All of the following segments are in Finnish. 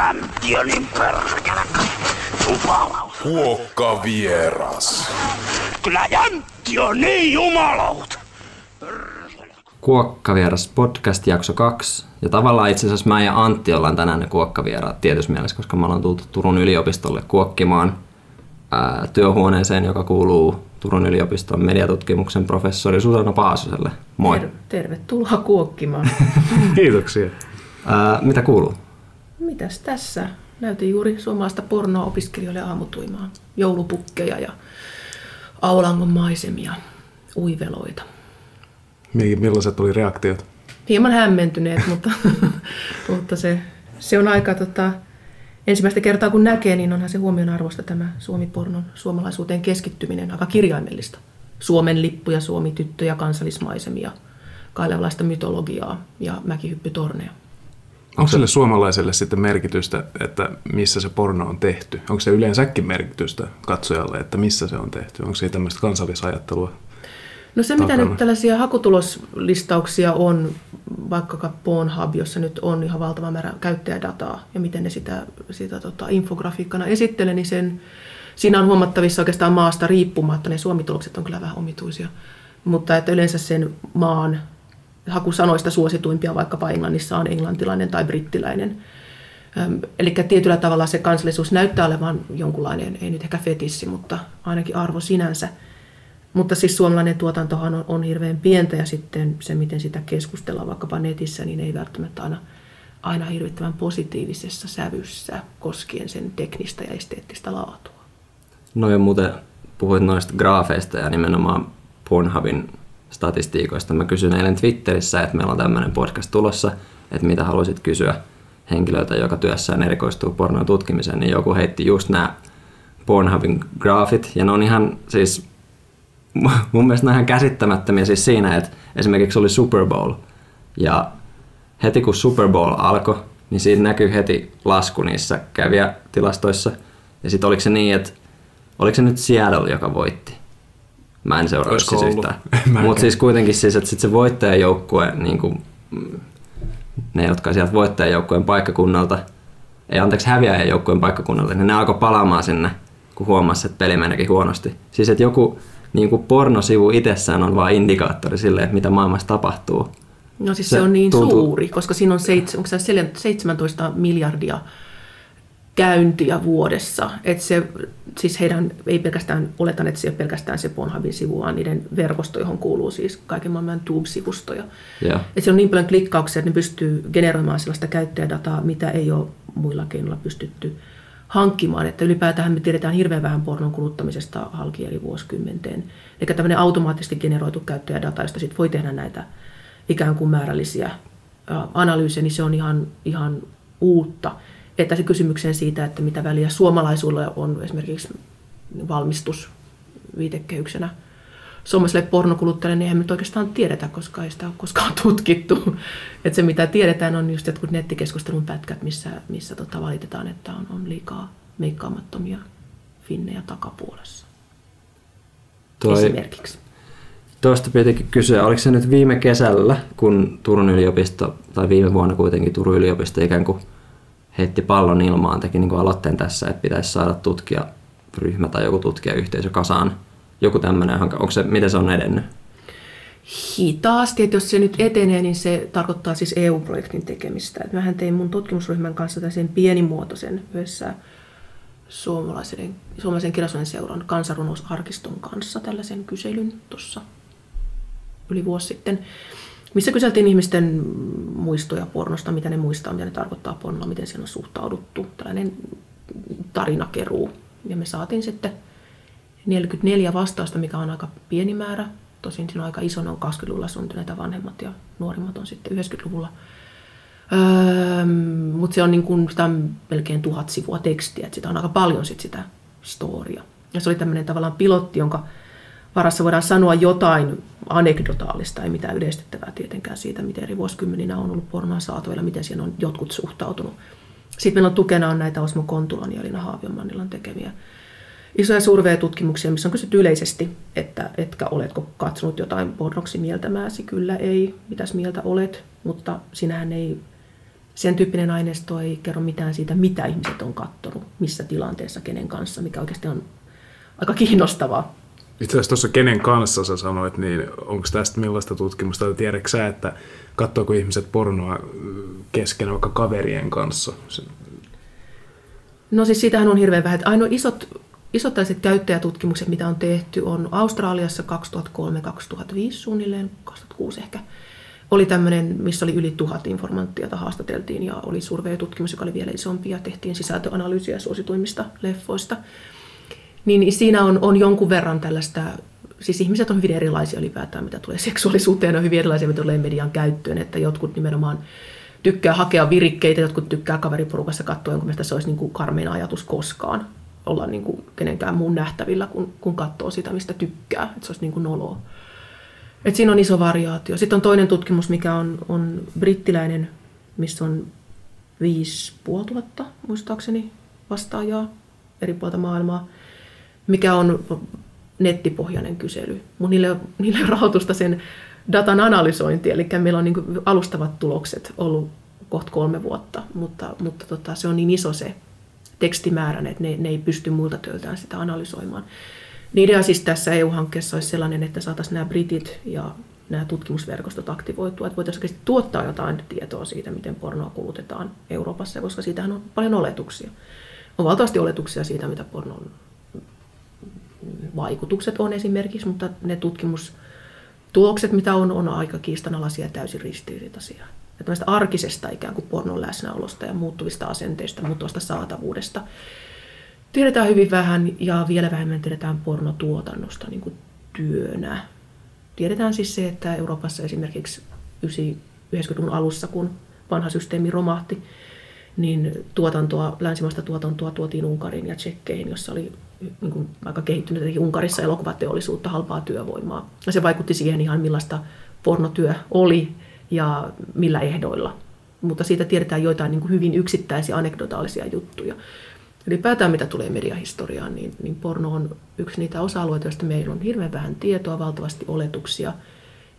jämtiönin perkele. Jumalauta. Kuokka vieras. Kyllä jämtti on niin jumalauta. Kuokkavieras podcast jakso 2. Ja tavallaan itse asiassa mä ja Antti ollaan tänään ne kuokkavieraat tietyssä mielessä, koska me ollaan tultu Turun yliopistolle kuokkimaan ää, työhuoneeseen, joka kuuluu Turun yliopiston mediatutkimuksen professori Susanna Paasoselle. Moi. Ter- tervetuloa kuokkimaan. Kiitoksia. Ää, mitä kuuluu? Mitäs tässä? Näytin juuri suomalaista pornoa opiskelijoille aamutuimaan. Joulupukkeja ja aulangon maisemia, uiveloita. Mi- Millaiset oli reaktiot? Hieman hämmentyneet, mutta, mutta se, se on aika tota, ensimmäistä kertaa kun näkee, niin onhan se huomion arvosta tämä Suomi-pornon suomalaisuuteen keskittyminen aika kirjaimellista. Suomen lippuja, Suomi-tyttöjä, kansallismaisemia, kailevalaista mytologiaa ja mäkihyppytorneja. Onko sille suomalaiselle sitten merkitystä, että missä se porno on tehty? Onko se yleensäkin merkitystä katsojalle, että missä se on tehty? Onko se tämmöistä kansallisajattelua? No se, mitä takana. nyt tällaisia hakutuloslistauksia on, vaikka Pornhub, jossa nyt on ihan valtava määrä käyttäjädataa, ja miten ne sitä, sitä tota, infografiikkana esittelee, niin sen, siinä on huomattavissa oikeastaan maasta riippumatta. Ne suomitulokset on kyllä vähän omituisia. Mutta että yleensä sen maan hakusanoista suosituimpia vaikkapa Englannissa on englantilainen tai brittiläinen. Eli tietyllä tavalla se kansallisuus näyttää olevan jonkunlainen, ei nyt ehkä fetissi, mutta ainakin arvo sinänsä. Mutta siis suomalainen tuotantohan on, on hirveän pientä ja sitten se, miten sitä keskustellaan vaikkapa netissä, niin ei välttämättä aina, aina hirvittävän positiivisessa sävyssä koskien sen teknistä ja esteettistä laatua. No ja muuten puhuit noista graafeista ja nimenomaan Pornhubin statistiikoista. Mä kysyin eilen Twitterissä, että meillä on tämmöinen podcast tulossa, että mitä haluaisit kysyä henkilöltä, joka työssään erikoistuu pornon tutkimiseen, niin joku heitti just nämä Pornhubin graafit, ja ne on ihan siis mun mielestä ne on ihan käsittämättömiä siis siinä, että esimerkiksi oli Super Bowl, ja heti kun Super Bowl alkoi, niin siinä näkyy heti lasku niissä kävijätilastoissa, ja sitten oliko se niin, että oliko se nyt Seattle, joka voitti? Mä en seuraa Olisiko siis ollut? yhtään. Mutta siis kuitenkin siis, että sit se voittajajoukkue, niin kuin, ne jotka sieltä voittajajoukkueen paikkakunnalta, ei anteeksi häviäjäjoukkueen paikkakunnalta, niin ne alkoi palaamaan sinne, kun huomasi, että peli menikin huonosti. Siis että joku niin kuin pornosivu itsessään on vain indikaattori sille, että mitä maailmassa tapahtuu. No siis Se se, on niin tuntuu- suuri, koska siinä on seit, onko se 17 miljardia käyntiä vuodessa. Että se, siis heidän ei pelkästään, oletan, että se ei ole pelkästään se Pornhubin sivu, vaan niiden verkosto, johon kuuluu siis kaiken maailman Tube-sivustoja. Ja, Et se on niin paljon klikkauksia, että ne pystyy generoimaan sellaista käyttäjädataa, mitä ei ole muilla keinoilla pystytty hankkimaan. Että ylipäätään me tiedetään hirveän vähän pornon kuluttamisesta halki eri vuosikymmenteen. Eli tämmöinen automaattisesti generoitu käyttäjädata, josta sit voi tehdä näitä ikään kuin määrällisiä analyysejä, niin se on ihan, ihan uutta. Että se kysymykseen siitä, että mitä väliä suomalaisuilla on esimerkiksi valmistus viitekehyksenä suomalaiselle pornokuluttajalle, niin eihän me nyt oikeastaan tiedetä, koska ei sitä ole koskaan tutkittu. Että se mitä tiedetään on just jotkut nettikeskustelun pätkät, missä, missä tota valitetaan, että on, on liikaa meikkaamattomia finnejä takapuolessa. toi, Esimerkiksi. Tuosta pitikin kysyä, oliko se nyt viime kesällä, kun Turun yliopisto, tai viime vuonna kuitenkin Turun yliopisto ikään kuin heitti pallon ilmaan, teki niin kuin aloitteen tässä, että pitäisi saada tutkijaryhmä tai joku tutkijayhteisö kasaan. Joku tämmöinen onko se, miten se on edennyt? Hitaasti, että jos se nyt etenee, niin se tarkoittaa siis EU-projektin tekemistä. Et mähän tein mun tutkimusryhmän kanssa tällaisen pienimuotoisen yhdessä suomalaisen, suomalaisen kirjallisuuden seuran kansanrunousarkiston kanssa tällaisen kyselyn tuossa yli vuosi sitten, missä kyseltiin ihmisten muistoja pornosta, mitä ne muistaa, mitä ne tarkoittaa pornolla, miten siihen on suhtauduttu. Tällainen tarinakeruu. Ja me saatiin sitten 44 vastausta, mikä on aika pieni määrä. Tosin siinä on aika iso, on 20-luvulla syntyneitä vanhemmat ja nuorimmat on sitten 90-luvulla. Öö, mutta se on niin kuin, sitä melkein tuhat sivua tekstiä, että sitä on aika paljon sit sitä storia. Ja se oli tämmöinen tavallaan pilotti, jonka varassa voidaan sanoa jotain anekdotaalista, ei mitään yleistettävää tietenkään siitä, miten eri vuosikymmeninä on ollut pornoa saatavilla, miten siihen on jotkut suhtautunut. Sitten meillä on tukena on näitä Osmo Kontulan ja Elina Haavionmannilan tekemiä isoja survey-tutkimuksia, missä on kysytty yleisesti, että etkä oletko katsonut jotain pornoksi mieltämääsi, kyllä ei, mitäs mieltä olet, mutta sinähän ei sen tyyppinen aineisto ei kerro mitään siitä, mitä ihmiset on kattonut, missä tilanteessa, kenen kanssa, mikä oikeasti on aika kiinnostavaa. Itse asiassa tuossa kenen kanssa sä sanoit, niin onko tästä millaista tutkimusta, tai tiedätkö sä, että katsoako ihmiset pornoa kesken vaikka kaverien kanssa? No siis siitähän on hirveän vähän. Ainoa isot, isot tällaiset käyttäjätutkimukset, mitä on tehty, on Australiassa 2003-2005 suunnilleen, 2006 ehkä. Oli tämmöinen, missä oli yli tuhat informanttia, jota haastateltiin, ja oli survey-tutkimus, joka oli vielä isompi, ja tehtiin sisältöanalyysiä suosituimmista leffoista. Niin siinä on, on jonkun verran tällaista, siis ihmiset on hyvin erilaisia ylipäätään, mitä tulee seksuaalisuuteen, on hyvin erilaisia, mitä tulee median käyttöön, että jotkut nimenomaan tykkää hakea virikkeitä, jotkut tykkää kaveriporukassa katsoa, jonka mielestä se olisi niin kuin karmein ajatus koskaan olla niin kuin kenenkään muun nähtävillä, kun, kun katsoo sitä, mistä tykkää, että se olisi niin kuin noloa. Et siinä on iso variaatio. Sitten on toinen tutkimus, mikä on, on brittiläinen, missä on 5500 muistaakseni vastaajaa eri puolta maailmaa, mikä on nettipohjainen kysely. Mun niille, niille rahoitusta sen datan analysointi, eli meillä on niin alustavat tulokset ollut kohta kolme vuotta, mutta, mutta tota, se on niin iso se tekstimäärä, että ne, ne ei pysty muilta töiltään sitä analysoimaan. Niin idea siis tässä EU-hankkeessa olisi sellainen, että saataisiin nämä britit ja nämä tutkimusverkostot aktivoitua, että voitaisiin tuottaa jotain tietoa siitä, miten pornoa kulutetaan Euroopassa, koska siitähän on paljon oletuksia. On valtavasti oletuksia siitä, mitä pornon vaikutukset on esimerkiksi, mutta ne tutkimus tulokset, mitä on, on aika kiistanalaisia ja täysin ristiriitaisia. Ja tämmöistä arkisesta ikään kuin pornon läsnäolosta ja muuttuvista asenteista, muuttuvasta saatavuudesta. Tiedetään hyvin vähän ja vielä vähemmän tiedetään pornotuotannosta niin kuin työnä. Tiedetään siis se, että Euroopassa esimerkiksi 90-luvun alussa, kun vanha systeemi romahti, niin tuotantoa, länsimaista tuotantoa tuotiin Unkarin ja Tsekkeihin, jossa oli niin kuin aika kehittynyt Unkarissa elokuvateollisuutta, halpaa työvoimaa. Ja se vaikutti siihen ihan millaista pornotyö oli ja millä ehdoilla. Mutta siitä tiedetään joitain niin kuin hyvin yksittäisiä anekdotaalisia juttuja. Ylipäätään mitä tulee mediahistoriaan, niin, niin porno on yksi niitä osa-alueita, joista meillä on hirveän vähän tietoa, valtavasti oletuksia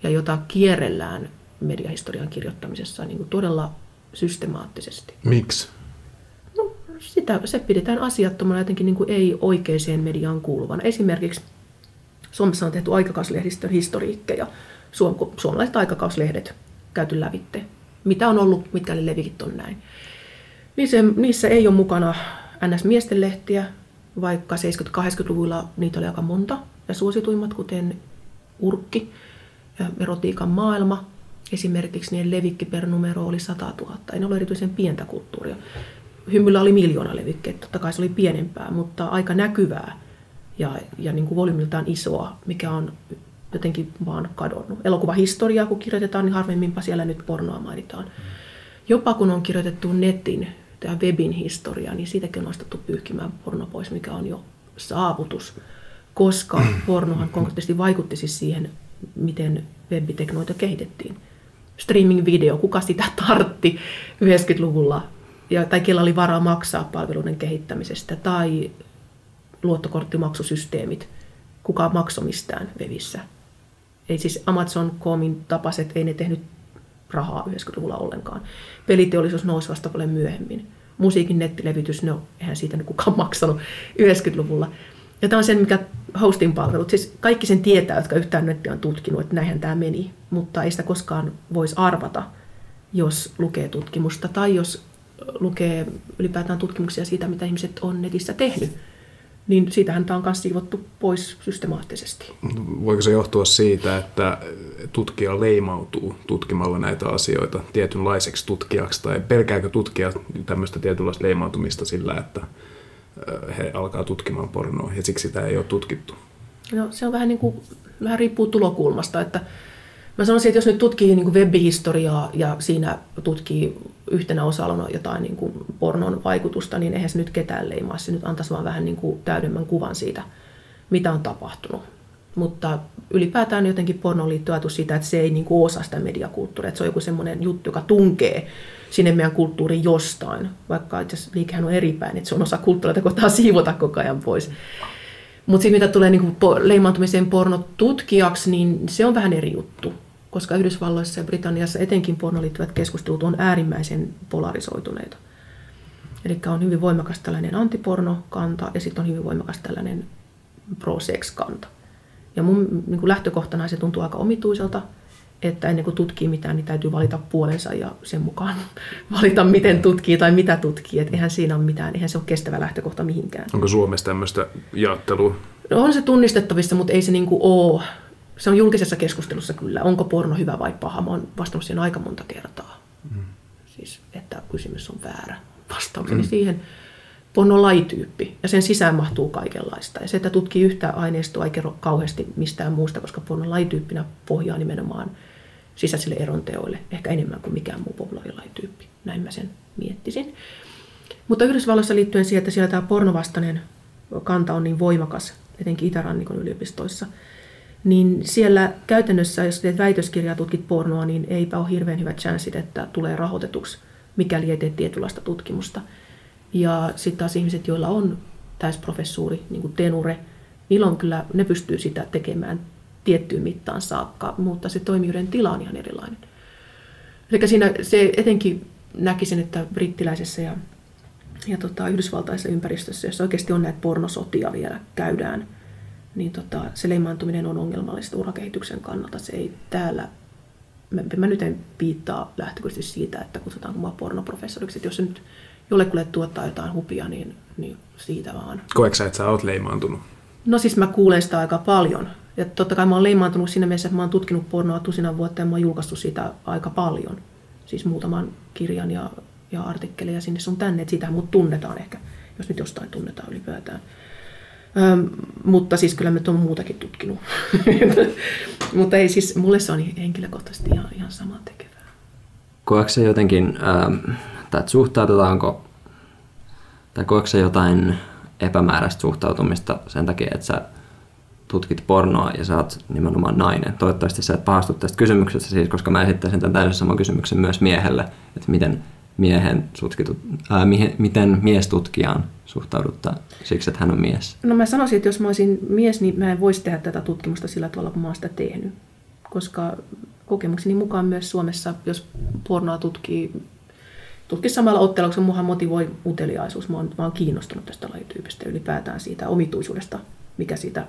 ja jota kierrellään mediahistorian kirjoittamisessa niin kuin todella systemaattisesti. Miksi? Sitä, se pidetään asiattomana jotenkin niin kuin ei oikeaan mediaan kuuluvana. Esimerkiksi Suomessa on tehty aikakauslehdistön historiikkeja, suom, suomalaiset aikakauslehdet käyty lävitte. Mitä on ollut, mitkä ne levikit on näin. Niissä, niissä ei ole mukana NS-miesten lehtiä, vaikka 70-80-luvulla niitä oli aika monta. Ja suosituimmat, kuten Urkki Erotiikan maailma, esimerkiksi niin levikki per numero oli 100 000. Ei ne ole erityisen pientä kulttuuria hymyllä oli miljoona levikkeet, totta kai se oli pienempää, mutta aika näkyvää ja, ja niin kuin volyymiltaan isoa, mikä on jotenkin vaan kadonnut. Elokuvahistoriaa kun kirjoitetaan, niin harvemminpa siellä nyt pornoa mainitaan. Jopa kun on kirjoitettu netin tai webin historiaa, niin siitäkin on nostettu pyyhkimään porno pois, mikä on jo saavutus, koska pornohan konkreettisesti vaikutti siis siihen, miten webbiteknoita kehitettiin. Streaming-video, kuka sitä tartti 90-luvulla ja, tai kellä oli varaa maksaa palveluiden kehittämisestä, tai luottokorttimaksusysteemit, kuka maksoi mistään webissä. Ei siis Amazon.comin tapaset, ei ne tehnyt rahaa 90-luvulla ollenkaan. Peliteollisuus nousi vasta paljon myöhemmin. Musiikin nettilevitys, no eihän siitä nyt kukaan maksanut 90-luvulla. Ja tämä on sen, mikä hosting palvelut, siis kaikki sen tietää, jotka yhtään nettiä on tutkinut, että näinhän tämä meni, mutta ei sitä koskaan voisi arvata, jos lukee tutkimusta tai jos lukee ylipäätään tutkimuksia siitä, mitä ihmiset on netissä tehnyt, niin siitähän tämä on myös siivottu pois systemaattisesti. Voiko se johtua siitä, että tutkija leimautuu tutkimalla näitä asioita tietynlaiseksi tutkijaksi, tai pelkääkö tutkija tämmöistä tietynlaista leimautumista sillä, että he alkaa tutkimaan pornoa, ja siksi sitä ei ole tutkittu? No, se on vähän, niin kuin, vähän riippuu tulokulmasta, että Mä sanoisin, että jos nyt tutkii niin webihistoriaa ja siinä tutkii yhtenä osa jotain niin kuin pornon vaikutusta, niin eihän se nyt ketään leimaa. Se nyt antaisi vaan vähän niin kuin täydemmän kuvan siitä, mitä on tapahtunut. Mutta ylipäätään jotenkin pornoon liittyy ajatus siitä, että se ei niin kuin osa sitä mediakulttuuria. Että se on joku semmoinen juttu, joka tunkee sinne meidän kulttuuriin jostain. Vaikka itse asiassa liikehän on eri päin, että se on osa kulttuuria, koittaa siivota koko ajan pois. Mutta sitten mitä tulee niin kuin leimaantumiseen pornotutkijaksi, niin se on vähän eri juttu. koska Yhdysvalloissa ja Britanniassa etenkin pornoon liittyvät keskustelut on äärimmäisen polarisoituneita. Eli on hyvin voimakas tällainen antipornokanta ja sitten on hyvin voimakas tällainen pro-sex-kanta. Ja mun niin lähtökohtana se tuntuu aika omituiselta, että ennen kuin tutkii mitään, niin täytyy valita puolensa ja sen mukaan valita, miten tutkii tai mitä tutkii. Että eihän siinä ole mitään, eihän se ole kestävä lähtökohta mihinkään. Onko Suomessa tämmöistä jaottelua? No on se tunnistettavissa, mutta ei se niin kuin ole. Se on julkisessa keskustelussa kyllä. Onko porno hyvä vai paha? Mä oon vastannut siihen aika monta kertaa. Mm. Siis, että kysymys on väärä. Vastaukseni mm. siihen porno on lajityyppi ja sen sisään mahtuu kaikenlaista. Ja se, että tutkii yhtä aineistoa, ei kerro kauheasti mistään muusta, koska porno lajityyppinä pohjaa nimenomaan sisäisille eronteoille, ehkä enemmän kuin mikään muu populaarilajityyppi. Näin mä sen miettisin. Mutta Yhdysvalloissa liittyen siihen, että siellä tämä pornovastainen kanta on niin voimakas, etenkin Itärannikon yliopistoissa, niin siellä käytännössä, jos teet väitöskirjaa, tutkit pornoa, niin eipä ole hirveän hyvät chanssit, että tulee rahoitetuksi, mikäli ei tee tietynlaista tutkimusta. Ja sitten taas ihmiset, joilla on täysprofessuuri, niin kuin tenure, niillä on kyllä, ne pystyy sitä tekemään tiettyyn mittaan saakka, mutta se toimijuuden tila on ihan erilainen. Eli siinä se etenkin näkisin, että brittiläisessä ja, ja tota, yhdysvaltaisessa ympäristössä, jossa oikeasti on näitä pornosotia vielä käydään, niin tota, se leimaantuminen on ongelmallista urakehityksen kannalta. Se ei täällä, mä, mä nyt en piittaa lähtökohtaisesti siitä, että kutsutaanko mua pornoprofessoriksi, että jos se nyt jollekulle tuottaa jotain hupia, niin, niin siitä vaan. Koetko sä, että sä oot leimaantunut? No siis mä kuulen sitä aika paljon. Ja totta kai mä oon leimaantunut siinä mielessä, että mä oon tutkinut pornoa tusinan vuotta ja mä oon julkaistu siitä aika paljon. Siis muutaman kirjan ja, ja artikkeleja sinne sun tänne, että siitähän mut tunnetaan ehkä, jos nyt jostain tunnetaan ylipäätään. Öm, mutta siis kyllä mä tuon muutakin tutkinut. mutta ei siis, mulle se on henkilökohtaisesti ihan, ihan sama tekevää. Koetko se jotenkin, ähm, tai suhtaudutaanko, tai koetko jotain epämääräistä suhtautumista sen takia, että sä tutkit pornoa ja sä oot nimenomaan nainen. Toivottavasti sä et pahastu tästä kysymyksestä siis, koska mä esittäisin tämän täysin saman kysymyksen myös miehelle, että miten miehen tutkitut, ää, mihe, miten mies tutkijaan suhtauduttaa siksi, että hän on mies? No mä sanoisin, että jos mä olisin mies, niin mä en voisi tehdä tätä tutkimusta sillä tavalla, kun mä oon sitä tehnyt. Koska kokemukseni mukaan myös Suomessa, jos pornoa tutkii tutkisi samalla ottelulla, koska muhan motivoi uteliaisuus. Mä oon, mä oon kiinnostunut tästä lajityypistä ylipäätään siitä omituisuudesta, mikä siitä,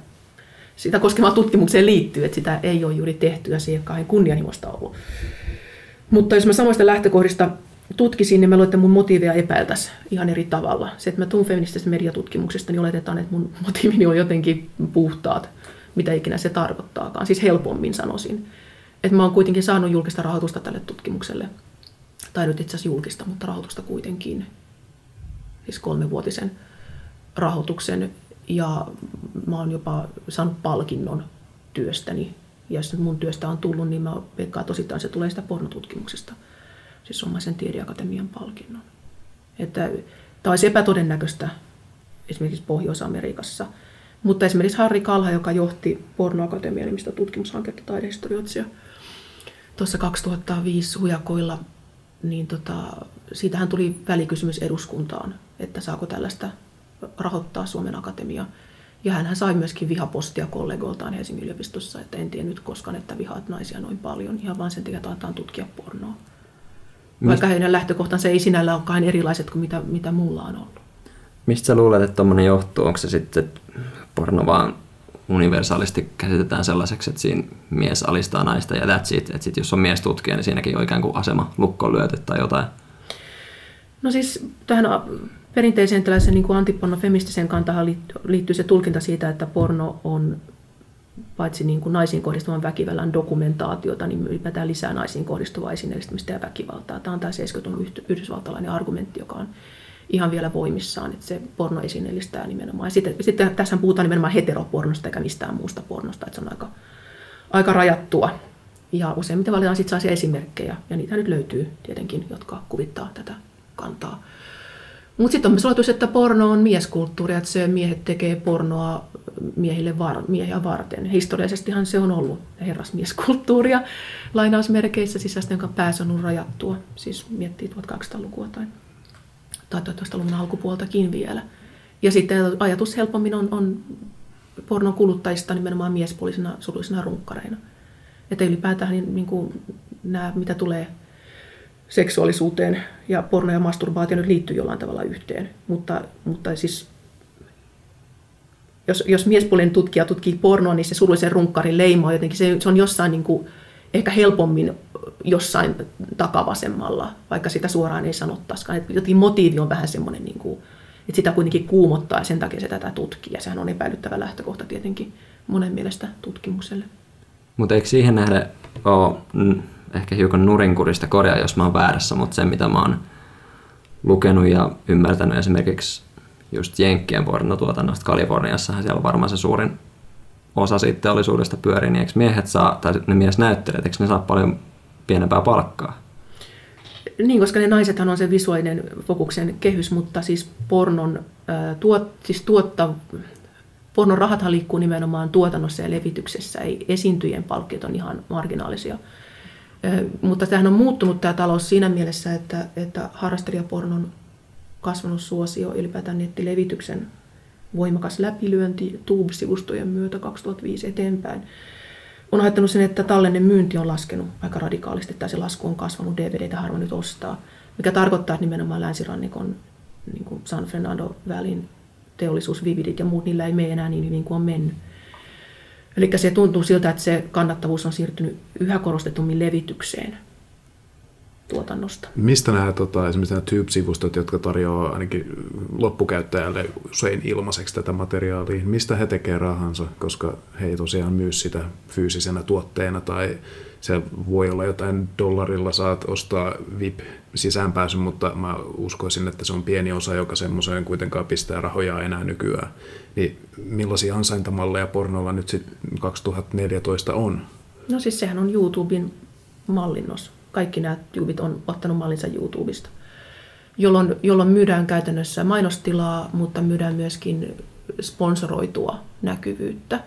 sitä koskemaan tutkimukseen liittyy, että sitä ei ole juuri tehty ja ole kauhean kunnianhimoista ollut. Mutta jos mä samoista lähtökohdista tutkisin, niin mä luulen, että mun motiiveja epäiltäisiin ihan eri tavalla. Se, että mä tuun feministisestä mediatutkimuksesta, niin oletetaan, että mun motiivini on jotenkin puhtaat, mitä ikinä se tarkoittaakaan. Siis helpommin sanoisin. Että mä oon kuitenkin saanut julkista rahoitusta tälle tutkimukselle tai nyt itse asiassa julkista, mutta rahoitusta kuitenkin, siis kolmevuotisen rahoituksen. Ja mä oon jopa saanut palkinnon työstäni. Ja jos mun työstä on tullut, niin mä veikkaan, että osittain se tulee sitä pornotutkimuksesta. Siis Suomalaisen tiedeakatemian palkinnon. Että tämä olisi epätodennäköistä esimerkiksi Pohjois-Amerikassa. Mutta esimerkiksi Harri Kalha, joka johti Pornoakatemian nimistä tutkimushanketta taidehistorioitsija, tuossa 2005 hujakoilla niin tota, siitähän tuli välikysymys eduskuntaan, että saako tällaista rahoittaa Suomen Akatemia. Ja hän sai myöskin vihapostia kollegoiltaan Helsingin yliopistossa, että en tiedä nyt koskaan, että vihaat naisia noin paljon, ihan vaan sen takia, että tutkia pornoa. Vaikka heidän lähtökohtansa ei sinällä ole kahden erilaiset kuin mitä, mitä mulla on ollut. Mistä sä luulet, että tuommoinen johtuu? Onko se sitten, että porno vaan universaalisti käsitetään sellaiseksi, että siinä mies alistaa naista ja that's it. Että sit jos on mies tutkija, niin siinäkin on ikään kuin asema lukkoon lyöty tai jotain. No siis tähän perinteiseen tällaisen niin antipornofeministiseen kantahan liittyy se tulkinta siitä, että porno on paitsi niin kuin naisiin kohdistuvan väkivallan dokumentaatiota, niin ylipäätään lisää naisiin kohdistuvaa esineellistämistä ja väkivaltaa. Tämä on tämä 70 yhdysvaltalainen argumentti, joka on ihan vielä voimissaan, että se porno esineellistää nimenomaan. Ja sitten, sitten tässä puhutaan nimenomaan heteropornosta eikä mistään muusta pornosta, että se on aika, aika rajattua. Ja useimmiten valitaan sitten sellaisia esimerkkejä, ja niitä nyt löytyy tietenkin, jotka kuvittaa tätä kantaa. Mutta sitten on myös oletus, että porno on mieskulttuuri, että se miehet tekee pornoa miehille var, miehiä varten. Historiallisestihan se on ollut herrasmieskulttuuria lainausmerkeissä sisäistä, jonka päässä on rajattua. Siis miettii 1200-lukua tai tai 1900-luvun alkupuoltakin vielä. Ja sitten ajatus helpommin on, on pornon kuluttajista nimenomaan miespuolisina suluisina runkkareina. Että ylipäätään niin, niin kuin nämä, mitä tulee seksuaalisuuteen ja porno ja masturbaatio nyt liittyy jollain tavalla yhteen. Mutta, mutta siis jos, jos miespuolinen tutkija tutkii pornoa, niin se surullisen runkkarin leima on jotenkin, se, se on jossain niin kuin, ehkä helpommin jossain takavasemmalla, vaikka sitä suoraan ei sanottaisikaan. Että jotenkin motiivi on vähän semmoinen, niin kuin, että sitä kuitenkin kuumottaa ja sen takia se tätä tutkii. Ja sehän on epäilyttävä lähtökohta tietenkin monen mielestä tutkimukselle. Mutta eikö siihen nähdä ole ehkä hiukan nurinkurista korjaa, jos mä oon väärässä, mutta se mitä mä oon lukenut ja ymmärtänyt esimerkiksi just Jenkkien pornotuotannosta Kaliforniassahan siellä varmaan se suurin osa siitä teollisuudesta pyörii, niin eikö miehet saa, tai ne miesnäyttelijät, eikö ne saa paljon pienempää palkkaa? Niin, koska ne naisethan on se visuaalinen fokuksen kehys, mutta siis pornon, äh, tuot, siis tuotta, pornon rahathan liikkuu nimenomaan tuotannossa ja levityksessä, ei esiintyjien palkkiot on ihan marginaalisia. Äh, mutta tämähän on muuttunut tämä talous siinä mielessä, että, että harrastelijapornon kasvanut suosio, ylipäätään nettilevityksen voimakas läpilyönti Tube-sivustojen myötä 2005 eteenpäin on haittanut sen, että tallenne myynti on laskenut aika radikaalisti, tai se lasku on kasvanut, DVDtä harva nyt ostaa, mikä tarkoittaa, että nimenomaan länsirannikon niin kuin San Fernando Valleyn teollisuus, Vividit ja muut, niillä ei mene enää niin hyvin kuin on mennyt. Eli se tuntuu siltä, että se kannattavuus on siirtynyt yhä korostetummin levitykseen tuotannosta. Mistä nämä tota, esimerkiksi nämä Tube-sivustot, jotka tarjoaa ainakin loppukäyttäjälle usein ilmaiseksi tätä materiaalia, mistä he tekevät rahansa, koska he ei tosiaan myy sitä fyysisenä tuotteena tai se voi olla jotain dollarilla saat ostaa VIP sisäänpääsyn, mutta mä uskoisin, että se on pieni osa, joka semmoiseen kuitenkaan pistää rahoja enää nykyään. Niin millaisia ansaintamalleja pornolla nyt sitten 2014 on? No siis sehän on YouTuben mallinnos kaikki nämä tubit on ottanut mallinsa YouTubesta, jolloin, jolloin myydään käytännössä mainostilaa, mutta myydään myöskin sponsoroitua näkyvyyttä.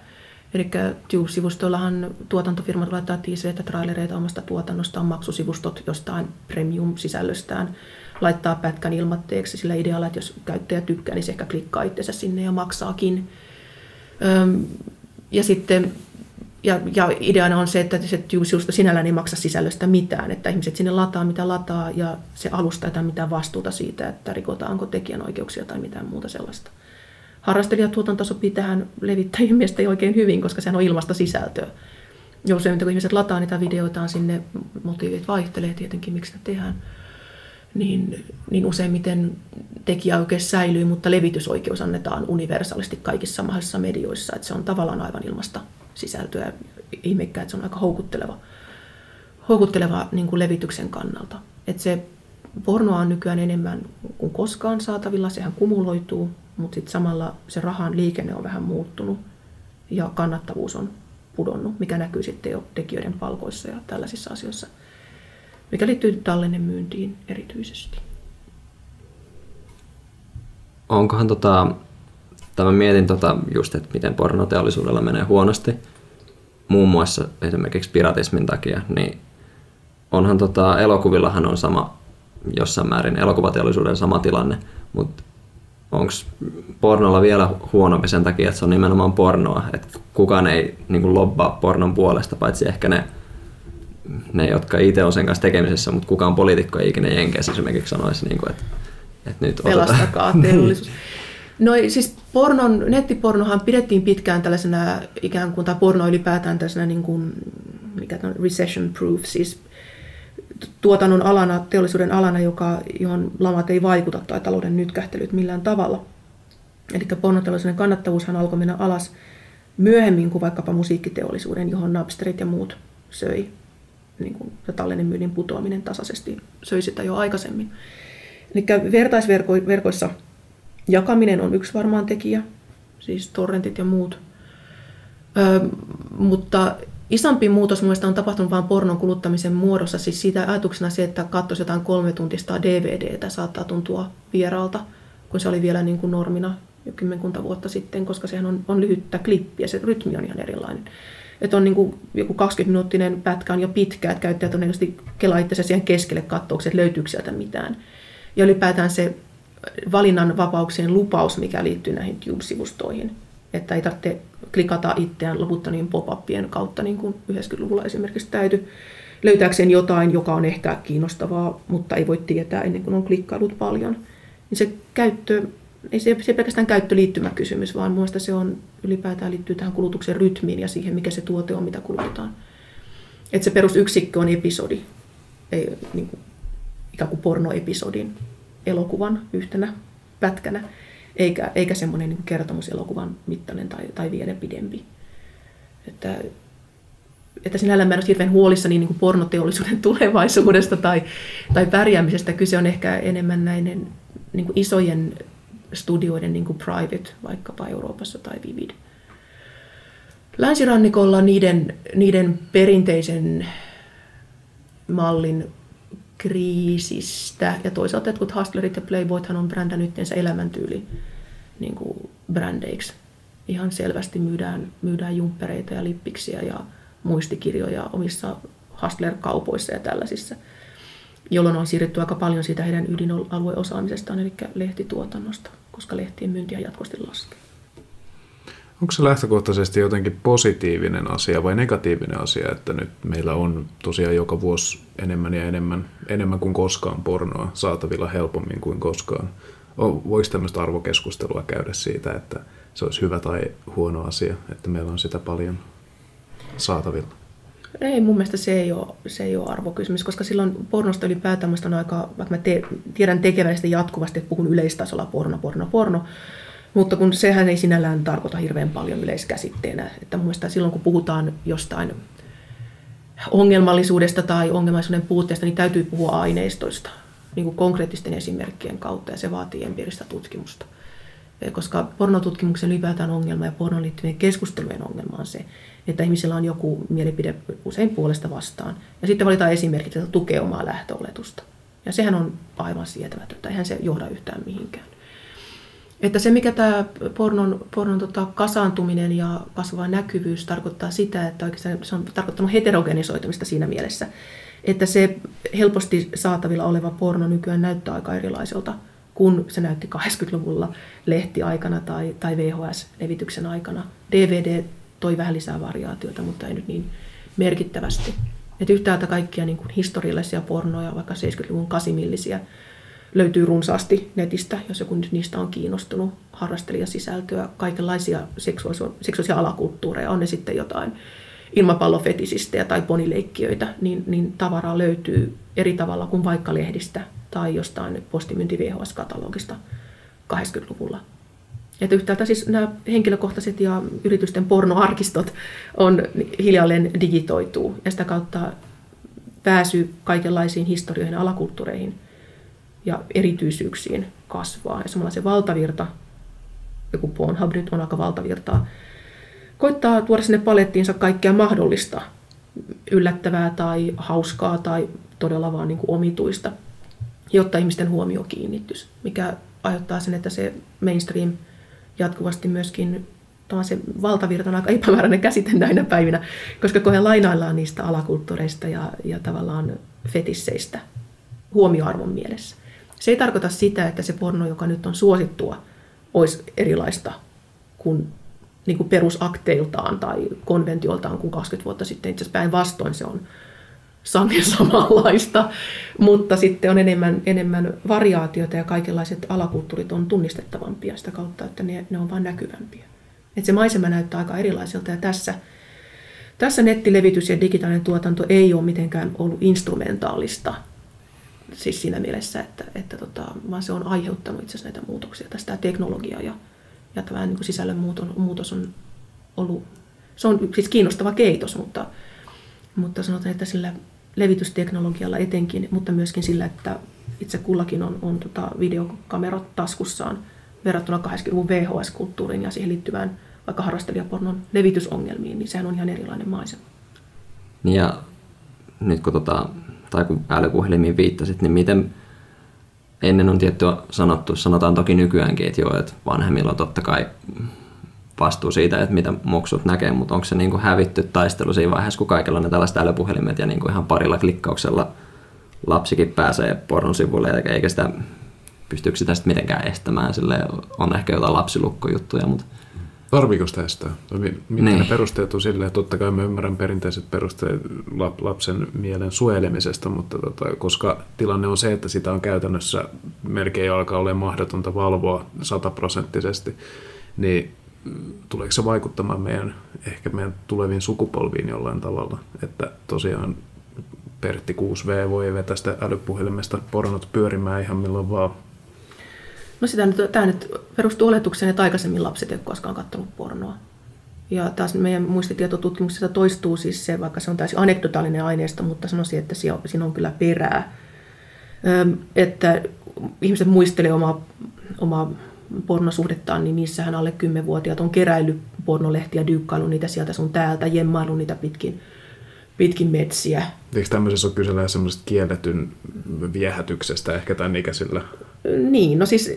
Eli Tube-sivustoillahan tuotantofirmat laittaa tiiseitä, trailereita omasta tuotannostaan, maksusivustot jostain premium-sisällöstään, laittaa pätkän ilmatteeksi sillä idealla, että jos käyttäjä tykkää, niin se ehkä klikkaa itsensä sinne ja maksaakin. Ja sitten ja, ja ideana on se, että se sivusto sinällään ei maksa sisällöstä mitään, että ihmiset sinne lataa mitä lataa ja se alusta ei mitään vastuuta siitä, että rikotaanko tekijänoikeuksia tai mitään muuta sellaista. Harrastelijatuotanto sopii tähän levittäjien mielestä oikein hyvin, koska sehän on ilmasta sisältöä. Ja usein kun ihmiset lataa niitä videoitaan sinne, motiivit vaihtelee tietenkin, miksi ne tehdään, niin, niin useimmiten tekijäoikeus säilyy, mutta levitysoikeus annetaan universaalisti kaikissa mahdollisissa medioissa, että se on tavallaan aivan ilmasta sisältöä. Ihmekkä, että se on aika houkutteleva, houkutteleva niin kuin levityksen kannalta. Että se pornoa on nykyään enemmän kuin koskaan saatavilla, sehän kumuloituu, mutta sitten samalla se rahan liikenne on vähän muuttunut ja kannattavuus on pudonnut, mikä näkyy sitten jo tekijöiden palkoissa ja tällaisissa asioissa, mikä liittyy myyntiin erityisesti. Onkohan tota, Tämä mietin tota just, että miten pornoteollisuudella menee huonosti, muun muassa esimerkiksi piratismin takia, niin onhan tota, elokuvillahan on sama jossain määrin elokuvateollisuuden sama tilanne, mutta onko pornolla vielä huonompi sen takia, että se on nimenomaan pornoa, että kukaan ei niin kuin, lobbaa pornon puolesta, paitsi ehkä ne, ne jotka itse on sen kanssa tekemisessä, mutta kukaan poliitikko ei ikinä Jenkeissä esimerkiksi sanoisi, niin kuin, että, että nyt Pelastakaa teollisuus. No siis pornon, nettipornohan pidettiin pitkään tällaisena ikään kuin, tai porno ylipäätään tällaisena niin kuin, mikä on recession proof, siis tuotannon alana, teollisuuden alana, joka, johon lamat ei vaikuta tai talouden nytkähtelyt millään tavalla. Eli pornoteollisuuden kannattavuushan alkoi mennä alas myöhemmin kuin vaikkapa musiikkiteollisuuden, johon Napsterit ja muut söi. Niin kuin myynnin putoaminen tasaisesti söi sitä jo aikaisemmin. Eli vertaisverkoissa Jakaminen on yksi varmaan tekijä, siis torrentit ja muut. Ö, mutta isompi muutos mielestäni on tapahtunut vain pornon kuluttamisen muodossa. Siis siitä ajatuksena se, että katsoisi jotain kolme tuntista DVDtä saattaa tuntua vieraalta, kun se oli vielä niin kuin normina jo kymmenkunta vuotta sitten, koska sehän on, on lyhyttä klippiä, se rytmi on ihan erilainen. Että on niin kuin joku 20-minuuttinen pätkä on jo pitkä, että käyttäjät on kelaa itse siihen keskelle katsoukset, että löytyykö sieltä mitään. Ja ylipäätään se valinnan vapauksien lupaus, mikä liittyy näihin Tube-sivustoihin. Että ei tarvitse klikata itseään loputta niin pop-upien kautta, niin kuin 90-luvulla esimerkiksi täytyy löytääkseen jotain, joka on ehkä kiinnostavaa, mutta ei voi tietää ennen kuin on klikkailut paljon. Niin se käyttö, ei se, se pelkästään käyttöliittymäkysymys, vaan minusta se on ylipäätään liittyy tähän kulutuksen rytmiin ja siihen, mikä se tuote on, mitä kulutetaan. Että se perusyksikkö on episodi, ei, niin kuin, ikään kuin pornoepisodin elokuvan yhtenä pätkänä, eikä, eikä semmoinen niin kertomuselokuvan mittainen tai, tai vielä pidempi. Että, että sinällään mä en ole hirveän huolissani niin kuin pornoteollisuuden tulevaisuudesta tai, tai pärjäämisestä. Kyse on ehkä enemmän näiden niin kuin isojen studioiden niin kuin private, vaikkapa Euroopassa tai Vivid. Länsirannikolla niiden, niiden perinteisen mallin kriisistä ja toisaalta jotkut Hustlerit ja Playboythan on brändännyt itsensä elämäntyyli niin kuin brändeiksi. Ihan selvästi myydään, myydään jumppereita ja lippiksiä ja muistikirjoja omissa Hustler-kaupoissa ja tällaisissa, jolloin on siirretty aika paljon siitä heidän ydinalueosaamisestaan, eli lehtituotannosta, koska lehtien myyntiä jatkuvasti laskee. Onko se lähtökohtaisesti jotenkin positiivinen asia vai negatiivinen asia, että nyt meillä on tosiaan joka vuosi enemmän ja enemmän, enemmän kuin koskaan pornoa saatavilla helpommin kuin koskaan? Voiko tämmöistä arvokeskustelua käydä siitä, että se olisi hyvä tai huono asia, että meillä on sitä paljon saatavilla? Ei, mun mielestä se ei ole, se ei ole arvokysymys, koska silloin pornosta ylipäätään on aika, vaikka mä te, tiedän tekeväni sitä jatkuvasti, että puhun yleistasolla porno, porno, porno, mutta kun sehän ei sinällään tarkoita hirveän paljon yleiskäsitteenä. Että mun mielestä silloin kun puhutaan jostain ongelmallisuudesta tai ongelmallisuuden puutteesta, niin täytyy puhua aineistoista niin kuin konkreettisten esimerkkien kautta ja se vaatii empiiristä tutkimusta. Koska pornotutkimuksen ylipäätään ongelma ja pornon liittyvien keskustelujen ongelma on se, että ihmisillä on joku mielipide usein puolesta vastaan. Ja sitten valitaan esimerkit, että tukee omaa lähtöoletusta. Ja sehän on aivan sietämätöntä, eihän se johda yhtään mihinkään. Että se, mikä tämä pornon, pornon tota, kasaantuminen ja kasvava näkyvyys tarkoittaa sitä, että oikeastaan se on tarkoittanut heterogenisoitumista siinä mielessä, että se helposti saatavilla oleva porno nykyään näyttää aika erilaiselta kuin se näytti 80-luvulla lehtiaikana tai, tai VHS-levityksen aikana. DVD toi vähän lisää variaatiota, mutta ei nyt niin merkittävästi. Et yhtäältä kaikkia niin kuin historiallisia pornoja, vaikka 70-luvun kasimillisiä, löytyy runsaasti netistä, jos joku nyt niistä on kiinnostunut, harrastelijasisältöä, kaikenlaisia seksuaalisia, seksuaalisia alakulttuureja, on ne sitten jotain ilmapallofetisistejä tai ponileikkiöitä, niin, niin tavaraa löytyy eri tavalla kuin vaikka lehdistä tai jostain postimyynti VHS-katalogista 80-luvulla. Että yhtäältä siis nämä henkilökohtaiset ja yritysten pornoarkistot on hiljalleen digitoituu ja sitä kautta pääsy kaikenlaisiin historioihin ja alakulttuureihin ja erityisyyksiin kasvaa. Ja samalla se valtavirta, joku Pornhub nyt on aika valtavirtaa, koittaa tuoda sinne palettiinsa kaikkea mahdollista, yllättävää tai hauskaa tai todella vaan niin kuin omituista, jotta ihmisten huomio kiinnittyisi, mikä aiheuttaa sen, että se mainstream jatkuvasti myöskin se valtavirta on aika epämääräinen käsite näinä päivinä, koska kun lainaillaan niistä alakulttuureista ja, ja tavallaan fetisseistä huomioarvon mielessä. Se ei tarkoita sitä, että se porno, joka nyt on suosittua, olisi erilaista kuin, niin kuin perusakteiltaan tai konventioltaan kuin 20 vuotta sitten. Itse asiassa päinvastoin se on sangen samanlaista, mutta sitten on enemmän, enemmän variaatiota ja kaikenlaiset alakulttuurit on tunnistettavampia sitä kautta, että ne, ne on vain näkyvämpiä. Et se maisema näyttää aika erilaiselta ja tässä, tässä nettilevitys ja digitaalinen tuotanto ei ole mitenkään ollut instrumentaalista siis siinä mielessä, että, että tota, vaan se on aiheuttanut itse asiassa näitä muutoksia. Tästä teknologia ja, ja tämä niin kuin sisällön muuton, muutos on ollut, se on siis kiinnostava keitos, mutta, mutta sanotaan, että sillä levitysteknologialla etenkin, mutta myöskin sillä, että itse kullakin on, on tota videokamerat taskussaan verrattuna 80-luvun VHS-kulttuuriin ja siihen liittyvään vaikka harrastelijapornon levitysongelmiin, niin sehän on ihan erilainen maisema. Ja nyt kun tota, tai kun älypuhelimiin viittasit, niin miten ennen on tietty sanottu, sanotaan toki nykyäänkin, että joo, että vanhemmilla on totta kai vastuu siitä, että mitä muksut näkee, mutta onko se niin kuin hävitty taistelu siinä vaiheessa, kun kaikilla on tällaiset älypuhelimet ja niin kuin ihan parilla klikkauksella lapsikin pääsee pornon sivuille, eikä sitä pystyykö sitä sitten mitenkään estämään, sille on ehkä jotain lapsilukkojuttuja, mutta Tarviiko sitä estää? Mitkä Niin. ne perusteet on silleen? Totta kai mä ymmärrän perinteiset perusteet lap- lapsen mielen suojelemisesta, mutta tota, koska tilanne on se, että sitä on käytännössä melkein alkaa olemaan mahdotonta valvoa sataprosenttisesti, niin tuleeko se vaikuttamaan meidän, ehkä meidän tuleviin sukupolviin jollain tavalla, että tosiaan Pertti 6V voi vetä sitä älypuhelimesta pornot pyörimään ihan milloin vaan. No sitä nyt, tämä nyt perustuu oletukseen, että aikaisemmin lapset eivät koskaan katsonut pornoa. Ja taas meidän muistitietotutkimuksessa toistuu siis se, vaikka se on täysin anekdotaalinen aineisto, mutta sanoisin, että siinä on kyllä perää. Että ihmiset muistelee omaa, omaa pornosuhdettaan, niin niissähän alle 10-vuotiaat on keräillyt pornolehtiä, dyykkailu niitä sieltä sun täältä, jemmailu niitä pitkin, pitkin metsiä. Eikö tämmöisessä ole kyse semmoisesta kielletyn viehätyksestä ehkä tämän ikäisillä? Niin, no siis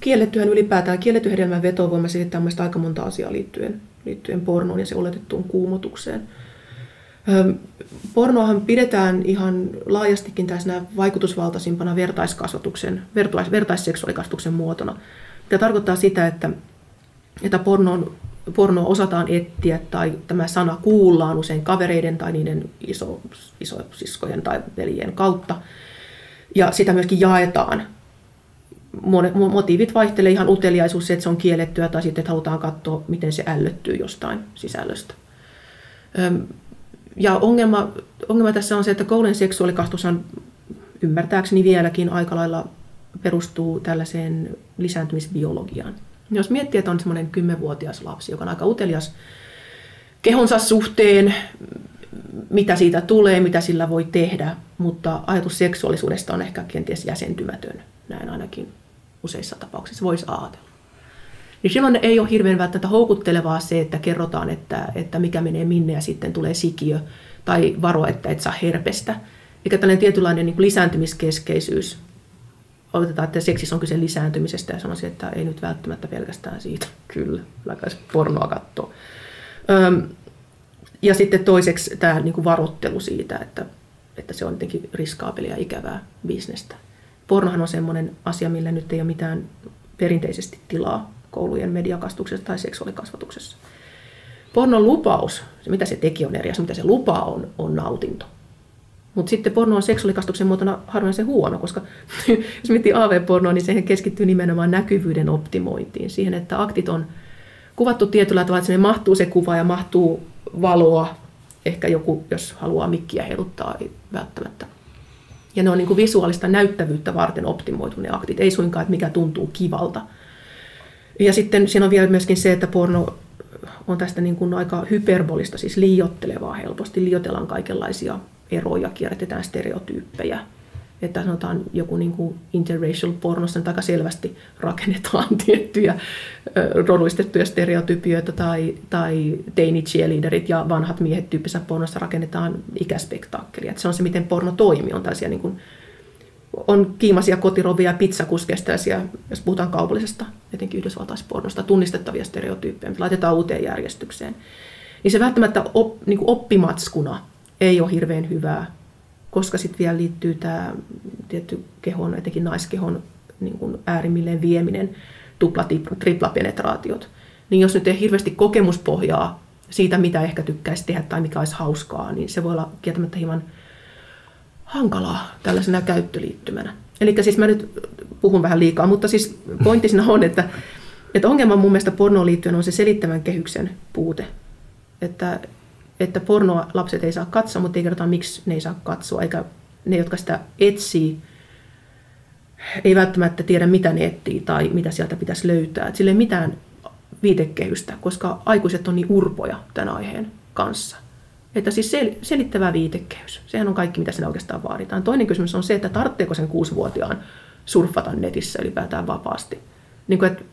kiellettyhän ylipäätään, kielletty hedelmän veto voimme selittää mielestäni aika monta asiaa liittyen, liittyen pornoon ja se oletettuun kuumotukseen. Pornoahan pidetään ihan laajastikin tällaisena vaikutusvaltaisimpana vertaiskasvatuksen, vertais, vertaisseksuaalikasvatuksen muotona. Tämä tarkoittaa sitä, että, että pornoon, pornoa osataan etsiä tai tämä sana kuullaan usein kavereiden tai niiden iso, isosiskojen tai veljen kautta. Ja sitä myöskin jaetaan motiivit vaihtelee ihan uteliaisuus, että se on kiellettyä, tai sitten, että halutaan katsoa, miten se ällöttyy jostain sisällöstä. Ja ongelma, ongelma tässä on se, että koulujen seksuaalikasvatushan ymmärtääkseni vieläkin aika lailla perustuu tällaiseen lisääntymisbiologiaan. Jos miettii, että on semmoinen 10-vuotias lapsi, joka on aika utelias kehonsa suhteen, mitä siitä tulee, mitä sillä voi tehdä, mutta ajatus seksuaalisuudesta on ehkä kenties jäsentymätön, näin ainakin useissa tapauksissa voisi ajatella. Niin silloin ei ole hirveän välttämättä houkuttelevaa se, että kerrotaan, että, että mikä menee minne ja sitten tulee sikiö, tai varo, että et saa herpestä. Eikä tällainen tietynlainen niin lisääntymiskeskeisyys. Oletetaan, että seksissä on kyse lisääntymisestä ja sanoisin, että ei nyt välttämättä pelkästään siitä. Kyllä, kyllä kai se pornoa katsoo. Öm, ja sitten toiseksi tämä niin kuin varoittelu siitä, että, että se on jotenkin riskaapelia ja ikävää bisnestä. Pornohan on sellainen asia, millä nyt ei ole mitään perinteisesti tilaa koulujen mediakastuksessa tai seksuaalikasvatuksessa. Pornon lupaus, se mitä se teki on eri asia, mitä se lupaa on, on nautinto. Mutta sitten porno on seksuaalikasvatuksen muotona harvinaisen huono, koska jos miettii AV-pornoa, niin sehän keskittyy nimenomaan näkyvyyden optimointiin. Siihen, että aktit on kuvattu tietyllä tavalla, että mahtuu se kuva ja mahtuu valoa. Ehkä joku, jos haluaa mikkiä heiluttaa, ei välttämättä. Ja ne on niin kuin visuaalista näyttävyyttä varten optimoitu ne aktit, ei suinkaan, että mikä tuntuu kivalta. Ja sitten siinä on vielä myöskin se, että porno on tästä niin kuin aika hyperbolista, siis liiottelevaa helposti. Liiotellaan kaikenlaisia eroja, kierrätetään stereotyyppejä. Että sanotaan joku niin kuin interracial pornossa nyt aika selvästi rakennetaan tiettyjä rodullistettuja stereotypioita tai, tai teini cheerleaderit ja vanhat miehet tyyppisessä pornossa rakennetaan ikäspektaakkelia. Se on se, miten porno toimii. On tällaisia niin kuin, on kiimaisia kotirovia ja pizzakuskeja, jos puhutaan kaupallisesta, etenkin yhdysvaltaispornosta, tunnistettavia stereotyyppejä, mitä laitetaan uuteen järjestykseen. Niin se välttämättä op, niin kuin oppimatskuna ei ole hirveän hyvää, koska sitten vielä liittyy tämä tietty kehon, etenkin naiskehon niin kuin äärimmilleen vieminen, tupla, triplapenetraatiot. Niin jos nyt ei hirveästi kokemuspohjaa siitä, mitä ehkä tykkäisi tehdä tai mikä olisi hauskaa, niin se voi olla kieltämättä hieman hankalaa tällaisena käyttöliittymänä. Eli siis mä nyt puhun vähän liikaa, mutta siis pointti siinä on, että, että ongelma mun mielestä pornoon liittyen on se selittävän kehyksen puute. Että, että pornoa lapset ei saa katsoa, mutta ei kerrota, miksi ne ei saa katsoa, eikä ne, jotka sitä etsii, ei välttämättä tiedä, mitä ne etsii tai mitä sieltä pitäisi löytää. Että sillä ei mitään viitekehystä, koska aikuiset on niin urpoja tämän aiheen kanssa. Että siis sel- selittävä viitekehys. Sehän on kaikki, mitä siinä oikeastaan vaaditaan. Toinen kysymys on se, että tarvitseeko sen kuusivuotiaan surffata netissä ylipäätään vapaasti. Niin kuin, että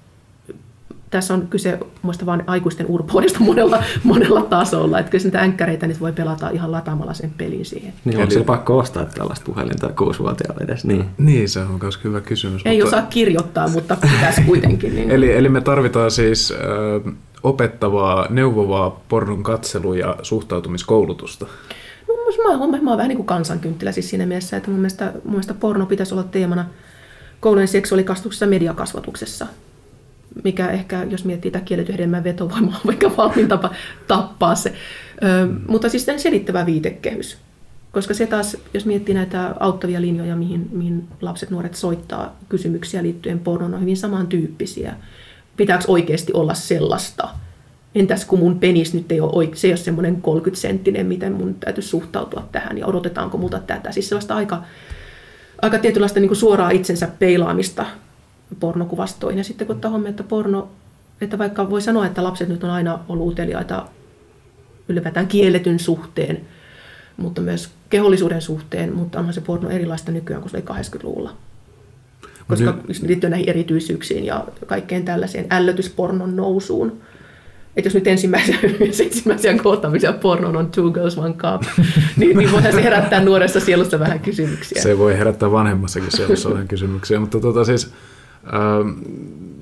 tässä on kyse muista vain aikuisten urpoudesta monella, monella tasolla. Että kyllä niitä änkkäreitä niin voi pelata ihan lataamalla sen pelin siihen. Niin, onko se pakko ostaa tällaista puhelinta kuusivuotiaalle edes? Niin. Niin, se on myös hyvä kysymys. Ei osaa kirjoittaa, mutta pitäisi kuitenkin. Niin. Eli, eli me tarvitaan siis äh, opettavaa, neuvovaa pornon katselu- ja suhtautumiskoulutusta. No, mä, mä, mä oon vähän niin kuin kansankynttilä siis siinä mielessä, että mun mielestä, mun mielestä porno pitäisi olla teemana koulujen seksuaalikasvatuksessa ja mediakasvatuksessa. Mikä ehkä, jos miettii tätä kielletyn hedelmän vetovoimaa, on vaikka valmiin tapa tappaa se. Ö, mutta siis tämän selittävä viitekehys. Koska se taas, jos miettii näitä auttavia linjoja, mihin, mihin lapset, nuoret soittaa kysymyksiä liittyen pornoon, on hyvin samantyyppisiä. Pitääkö oikeasti olla sellaista? Entäs kun mun penis nyt ei ole, se ei ole semmoinen 30 senttinen, miten mun täytyy suhtautua tähän ja odotetaanko multa tätä. Siis sellaista aika, aika tietynlaista niin suoraa itsensä peilaamista pornokuvastoihin. Ja sitten kun ottaa huomioon, että porno, että vaikka voi sanoa, että lapset nyt on aina ollut uteliaita ylipäätään kielletyn suhteen, mutta myös kehollisuuden suhteen, mutta onhan se porno erilaista nykyään kuin se oli 80-luvulla. Koska nyt... liittyy näihin erityisyyksiin ja kaikkeen tällaiseen ällötyspornon nousuun. Että jos nyt ensimmäisiä, ensimmäisiä kohtaamisia pornon on Two Girls One Cup, niin, niin voihan se herättää nuoressa sielussa vähän kysymyksiä. Se voi herättää vanhemmassakin sielussa vähän kysymyksiä, mutta tota siis, äh,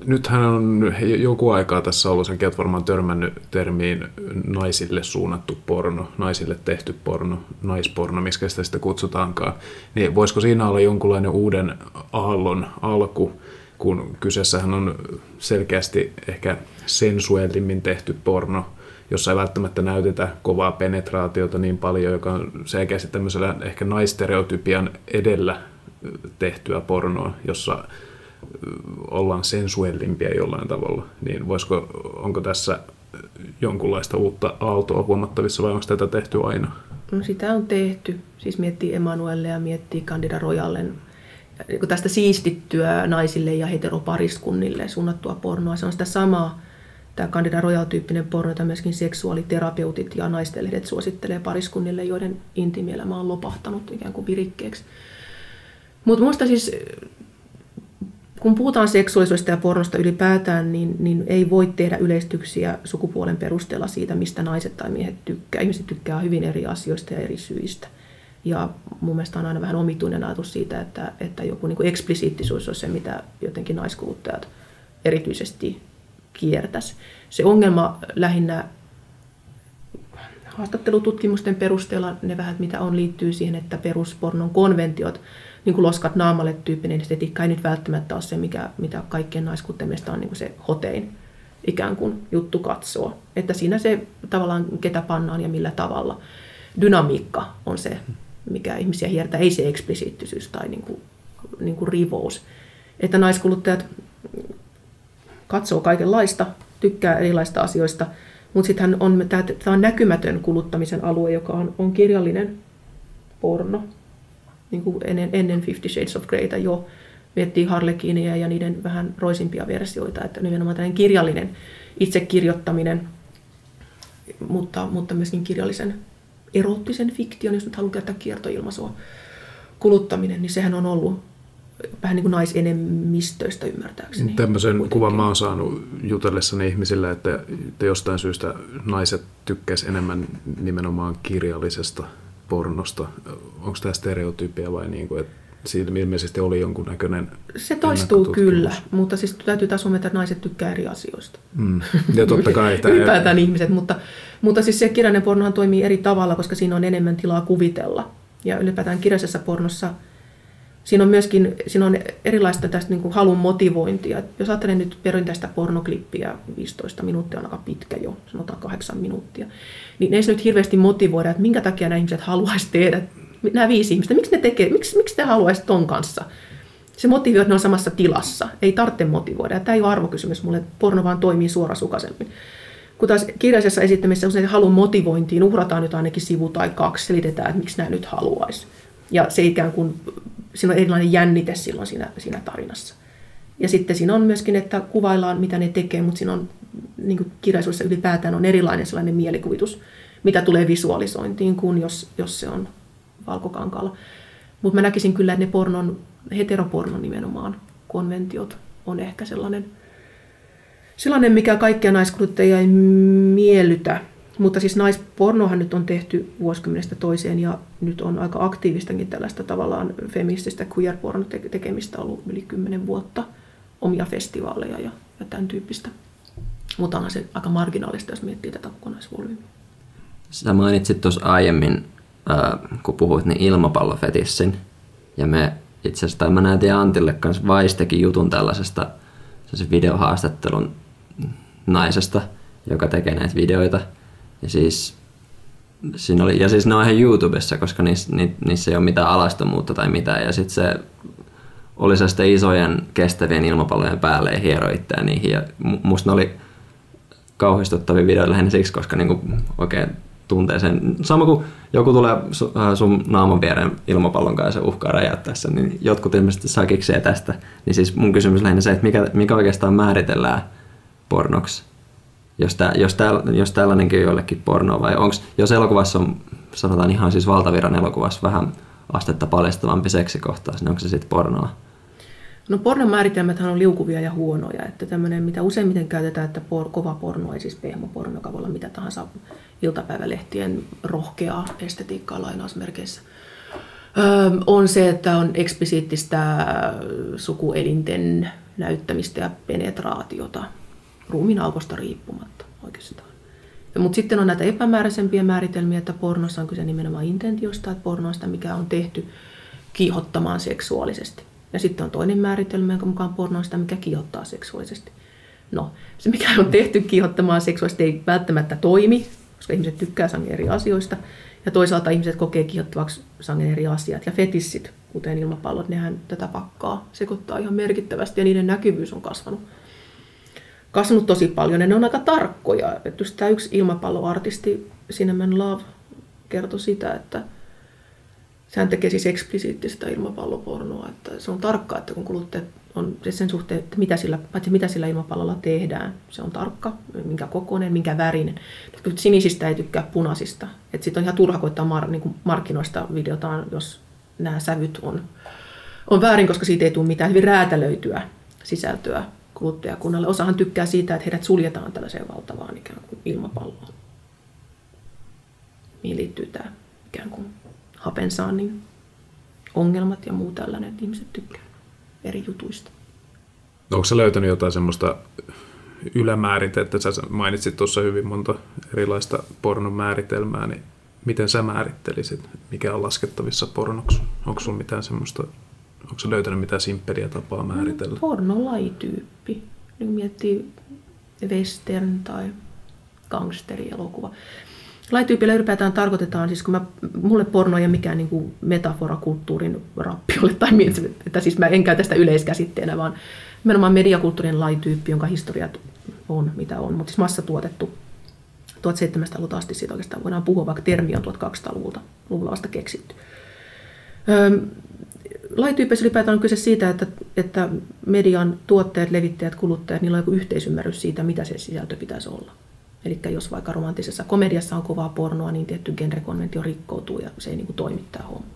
nythän on joku aikaa tässä ollut, sen olet varmaan törmännyt termiin naisille suunnattu porno, naisille tehty porno, naisporno, miskä sitä sitten kutsutaankaan. Niin voisiko siinä olla jonkunlainen uuden aallon alku, kun kyseessähän on selkeästi ehkä sensuellimmin tehty porno, jossa ei välttämättä näytetä kovaa penetraatiota niin paljon, joka on selkeästi tämmöisellä ehkä naistereotypian edellä tehtyä pornoa, jossa ollaan sensuellimpia jollain tavalla, niin voisiko, onko tässä jonkunlaista uutta aaltoa huomattavissa vai onko tätä tehty aina? No sitä on tehty. Siis miettii Emanuelle ja miettii Candida Royalen niin tästä siistittyä naisille ja heteropariskunnille suunnattua pornoa. Se on sitä samaa, tämä Candida Royal-tyyppinen porno, jota myöskin seksuaaliterapeutit ja naistenlehdet suosittelee pariskunnille, joiden intiimielämä on lopahtanut ikään kuin virikkeeksi. Mutta minusta siis kun puhutaan seksuaalisuudesta ja pornosta ylipäätään, niin, niin ei voi tehdä yleistyksiä sukupuolen perusteella siitä, mistä naiset tai miehet tykkää. Ihmiset tykkää hyvin eri asioista ja eri syistä. Ja mun mielestä on aina vähän omituinen ajatus siitä, että, että joku niin kuin eksplisiittisuus on se, mitä jotenkin naiskuluttajat erityisesti kiertäisi. Se ongelma lähinnä haastattelututkimusten perusteella, ne vähän mitä on, liittyy siihen, että peruspornon konventiot – niin kuin loskat naamalle tyyppinen estetiikka ei nyt välttämättä ole se, mikä, mitä kaikkien naiskutten mielestä on niin kuin se hotein ikään kuin juttu katsoa. Että siinä se tavallaan ketä pannaan ja millä tavalla. Dynamiikka on se, mikä ihmisiä hiertää, ei se eksplisiittisyys tai niin kuin, niin kuin rivous. Että naiskuluttajat katsoo kaikenlaista, tykkää erilaista asioista, mutta sitten on, tämä on näkymätön kuluttamisen alue, joka on, on kirjallinen porno niin kuin ennen, ennen Fifty Shades of Greytä jo miettii Harlekinia ja niiden vähän roisimpia versioita, että nimenomaan tällainen kirjallinen itsekirjoittaminen, mutta, mutta myöskin kirjallisen erottisen fiktion, jos nyt haluan käyttää kiertoilmaisua, kuluttaminen, niin sehän on ollut vähän niin kuin naisenemmistöistä ymmärtääkseni. Tämmöisen kuitenkin. kuvan mä oon saanut jutellessani ihmisille, että, että jostain syystä naiset tykkäisivät enemmän nimenomaan kirjallisesta pornosta. Onko tämä stereotypia vai niin kuin, että siitä ilmeisesti oli jonkun näköinen Se toistuu kyllä, mutta siis täytyy taas huomioida, että naiset tykkää eri asioista. Mm. Ja totta kai. Tämä... Ylipäätään ihmiset, mutta, mutta siis se kirjainen pornohan toimii eri tavalla, koska siinä on enemmän tilaa kuvitella. Ja ylipäätään kirjallisessa pornossa siinä on myöskin siinä on erilaista tästä niin kuin halun motivointia. Jos ajattelen nyt perinteistä pornoklippiä, 15 minuuttia on aika pitkä jo, sanotaan 8 minuuttia, niin ei se nyt hirveästi motivoida, että minkä takia nämä ihmiset haluaisi tehdä, nämä viisi ihmistä, miksi ne tekee, miksi, miksi te haluaisitte ton kanssa? Se motivoi, että ne on samassa tilassa. Ei tarvitse motivoida. Ja tämä ei ole arvokysymys mulle, porno vaan toimii suorasukaisemmin. Kun taas kirjallisessa esittämisessä usein halun motivointiin uhrataan nyt ainakin sivu tai kaksi, selitetään, että miksi nämä nyt haluaisi. Ja se ikään kuin siinä on erilainen jännite silloin siinä, siinä tarinassa. Ja sitten siinä on myöskin, että kuvaillaan, mitä ne tekee, mutta siinä on niin kuin kirjallisuudessa ylipäätään on erilainen sellainen mielikuvitus, mitä tulee visualisointiin, kuin jos, jos se on valkokankalla. Mutta mä näkisin kyllä, että ne pornon, heteropornon nimenomaan konventiot on ehkä sellainen, sellainen mikä kaikkia naiskuluttajia ei miellytä. Mutta siis naispornohan nyt on tehty vuosikymmenestä toiseen ja nyt on aika aktiivistakin tällaista tavallaan feminististä queer-pornon tekemistä ollut yli kymmenen vuotta. Omia festivaaleja ja, ja tämän tyyppistä. Mutta onhan se aika marginaalista, jos miettii tätä kokonaisvolyymiä. Sä mainitsit tuossa aiemmin, äh, kun puhuit, niin ilmapallofetissin. Ja me itse asiassa, mä näytin Antille kanssa Vaistekin jutun tällaisesta se videohaastattelun naisesta, joka tekee näitä videoita. Ja siis, siinä oli, ja siis ne on ihan YouTubessa, koska niissä, ni, niissä ei ole mitään alastomuutta tai mitään. Ja sitten se oli se sitten isojen kestävien ilmapallojen päälle ja hiero itseään niihin. Ja mu- musta ne oli kauhistuttavia videoita lähinnä siksi, koska niinku oikein tuntee sen. Sama kuin joku tulee äh, sun naaman viereen ilmapallon kanssa ja uhkaa räjäyttää sen, niin jotkut ilmeisesti saa kiksejä tästä. Niin siis mun kysymys lähinnä se, että mikä, mikä oikeastaan määritellään pornoksi? Jos, tää, jos, tää, jos tällainenkin jollekin porno vai onko, jos elokuvassa on, sanotaan ihan siis valtaviran elokuvassa vähän astetta paljastavampi seksikohtaus, niin onko se sitten pornoa? No pornon määritelmäthän on liukuvia ja huonoja, että tämmöinen, mitä useimmiten käytetään, että por, kova porno, ei siis pehmoporno, joka voi olla mitä tahansa iltapäivälehtien rohkeaa estetiikkaa lainausmerkeissä, on se, että on eksplisiittistä sukuelinten näyttämistä ja penetraatiota ruumiin alkosta riippumatta oikeastaan. Mutta sitten on näitä epämääräisempiä määritelmiä, että pornossa on kyse nimenomaan intentiosta, että pornoista, mikä on tehty kiihottamaan seksuaalisesti. Ja sitten on toinen määritelmä, jonka mukaan porno on sitä, mikä kiihottaa seksuaalisesti. No, se mikä on tehty kiihottamaan seksuaalisesti ei välttämättä toimi, koska ihmiset tykkää sangen eri asioista. Ja toisaalta ihmiset kokee kiihottavaksi sangen eri asiat. Ja fetissit, kuten ilmapallot, nehän tätä pakkaa sekoittaa ihan merkittävästi ja niiden näkyvyys on kasvanut kasvanut tosi paljon ja ne on aika tarkkoja. Että just tämä yksi ilmapalloartisti, Cinnamon Love, kertoi sitä, että sehän tekee siis eksplisiittistä ilmapallopornoa. Että se on tarkka, että kun kuluttajat on siis sen suhteen, että mitä sillä, paitsi mitä sillä ilmapallolla tehdään, se on tarkka, minkä kokoinen, minkä värinen. Sinisistä ei tykkää punaisista. Sitten on ihan turha koittaa mar, niin markkinoista videotaan, jos nämä sävyt on, on väärin, koska siitä ei tule mitään hyvin räätälöityä sisältöä kuluttajakunnalle. Osahan tykkää siitä, että heidät suljetaan tällaiseen valtavaan ikään kuin ilmapalloon. Mihin liittyy tämä ikään kuin hapensaannin ongelmat ja muu tällainen, että ihmiset tykkää eri jutuista. Onko sä löytänyt jotain semmoista ylämääritettä? Sä mainitsit tuossa hyvin monta erilaista pornon määritelmää, niin miten sä määrittelisit, mikä on laskettavissa pornoksi? Onko sulla mitään semmoista Onko se löytänyt mitään simppeliä tapaa määritellä? No, pornolajityyppi. Niin miettii western tai gangsterielokuva. Laityypillä ylipäätään tarkoitetaan, siis kun mä, mulle porno ei ole mikään niin kuin metafora kulttuurin rappiolle, tai että siis mä en käytä sitä yleiskäsitteenä, vaan nimenomaan mediakulttuurin laityyppi, jonka historiat on mitä on, mutta siis massatuotettu 1700-luvulta asti siitä oikeastaan voidaan puhua, vaikka termi on 1200-luvulta luvulla vasta keksitty. Öö, lajityypeissä ylipäätään on kyse siitä, että, että median tuottajat, levittäjät, kuluttajat, niillä on joku yhteisymmärrys siitä, mitä se sisältö pitäisi olla. Eli jos vaikka romanttisessa komediassa on kovaa pornoa, niin tietty genrekonventio rikkoutuu ja se ei niin kuin toimittaa homma.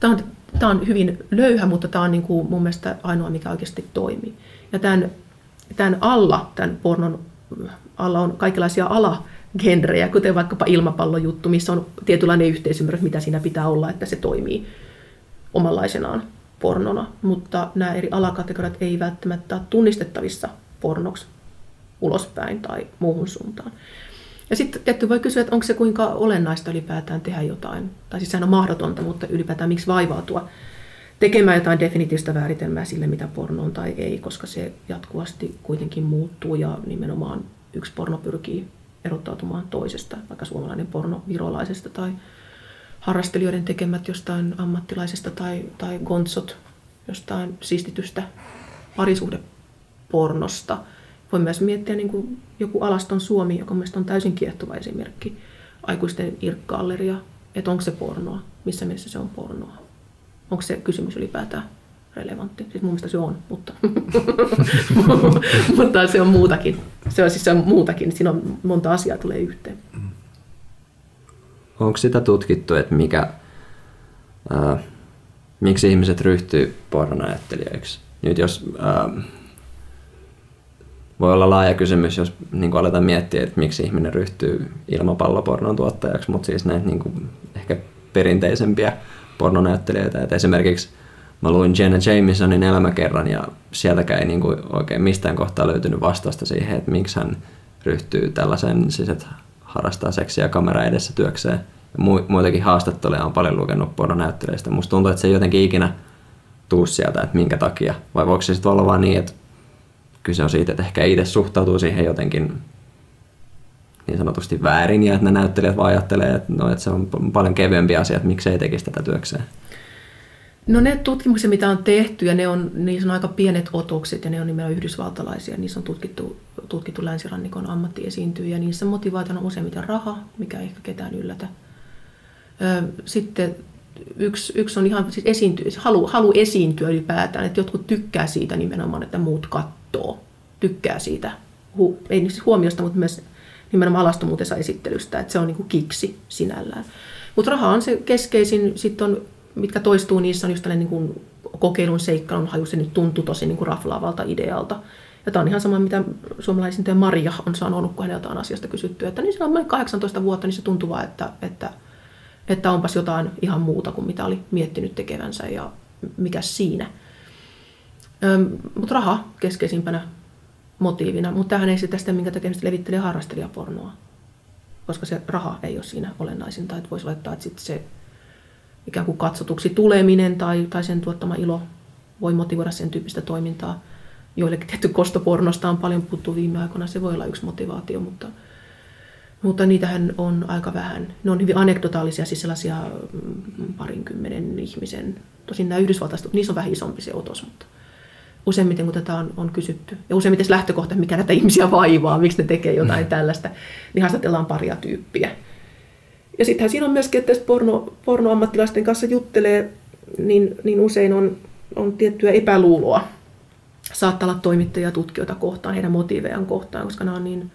Tämä on, tämä on hyvin löyhä, mutta tämä on niin kuin mun mielestä ainoa, mikä oikeasti toimii. Ja tämän, tämän alla, tämän pornon alla on kaikenlaisia alagenrejä, kuten vaikkapa ilmapallojuttu, missä on tietynlainen yhteisymmärrys, mitä siinä pitää olla, että se toimii omanlaisenaan pornona, mutta nämä eri alakategoriat ei välttämättä ole tunnistettavissa pornoksi ulospäin tai muuhun suuntaan. Ja sitten tietty voi kysyä, että onko se kuinka olennaista ylipäätään tehdä jotain. Tai siis sehän on mahdotonta, mutta ylipäätään miksi vaivautua tekemään jotain definitiivistä määritelmää sille, mitä porno on tai ei, koska se jatkuvasti kuitenkin muuttuu ja nimenomaan yksi porno pyrkii erottautumaan toisesta, vaikka suomalainen porno virolaisesta tai harrastelijoiden tekemät jostain ammattilaisesta tai, tai gontsot jostain siistitystä parisuhdepornosta. Voi myös miettiä niin kuin joku Alaston Suomi, joka mielestäni on täysin kiehtova esimerkki. Aikuisten irkkalleria, että onko se pornoa, missä mielessä se on pornoa. Onko se kysymys ylipäätään relevantti? Siis mun mielestä se on, mutta, mutta se on muutakin. Se on siis se on muutakin, siinä on monta asiaa tulee yhteen. Mm onko sitä tutkittu, että mikä, ää, miksi ihmiset ryhtyy pornonäyttelijöiksi? Nyt jos ää, voi olla laaja kysymys, jos niin aletaan miettiä, että miksi ihminen ryhtyy ilmapallopornon tuottajaksi, mutta siis näitä niin kuin, ehkä perinteisempiä pornonäyttelijöitä. Et esimerkiksi mä luin Jenna Jamesonin elämäkerran ja sieltäkään ei niin kuin oikein mistään kohtaa löytynyt vastausta siihen, että miksi hän ryhtyy tällaisen, siis että harrastaa seksiä kamera edessä työkseen. Ja muitakin haastatteluja on paljon lukenut pornonäyttelijöistä. Musta tuntuu, että se ei jotenkin ikinä tuu sieltä, että minkä takia. Vai voiko se sitten olla vaan niin, että kyse on siitä, että ehkä itse suhtautuu siihen jotenkin niin sanotusti väärin ja että ne näyttelijät vaan ajattelee, että, no, että se on paljon kevyempi asia, että miksei tekisi tätä työkseen. No ne tutkimukset, mitä on tehty, ja ne on, niissä on aika pienet otokset, ja ne on nimenomaan yhdysvaltalaisia. Niissä on tutkittu, tutkittu länsirannikon ammattiesiintyjä, ja niissä motivaationa on useimmiten raha, mikä ei ehkä ketään yllätä. Sitten yksi, yksi on ihan siis esiintyä, halu, halu esiintyä ylipäätään, että jotkut tykkää siitä nimenomaan, että muut kattoo. Tykkää siitä, hu, ei siis huomiosta, mutta myös nimenomaan alastomuutensa esittelystä, että se on niin kuin kiksi sinällään. Mutta raha on se keskeisin, sitten on, mitkä toistuu niissä, on just tällainen niin kokeilun seikkailun haju, se nyt tuntuu tosi niin kuin raflaavalta idealta. Ja tämä on ihan sama, mitä suomalaisen Maria on sanonut, kun häneltä on asiasta kysytty, että niin on 18 vuotta, niin se tuntuu vaan, että, että, että onpas jotain ihan muuta kuin mitä oli miettinyt tekevänsä ja mikä siinä. Mutta raha keskeisimpänä motiivina, mutta tähän ei sitä sitä, minkä tekemistä levittelee harrastelijapornoa, koska se raha ei ole siinä olennaisinta, että voisi laittaa, että sitten se ikään kuin katsotuksi tuleminen tai, tai sen tuottama ilo voi motivoida sen tyyppistä toimintaa. Joillekin tietty kostopornosta on paljon puhuttu viime aikoina, se voi olla yksi motivaatio, mutta, mutta niitähän on aika vähän. Ne on hyvin anekdotaalisia, siis sellaisia mm, parinkymmenen ihmisen, tosin nämä yhdysvaltaiset, niissä on vähän isompi se otos, mutta useimmiten kun tätä on, on kysytty, ja useimmiten lähtökohta, mikä näitä ihmisiä vaivaa, miksi ne tekee jotain mm. tällaista, niin haastatellaan paria tyyppiä. Ja sittenhän siinä on myöskin, että porno, pornoammattilaisten kanssa juttelee, niin, niin usein on, on tiettyä epäluuloa. Saattaa olla toimittajia tutkijoita kohtaan, heidän motiivejaan kohtaan, koska nämä on niin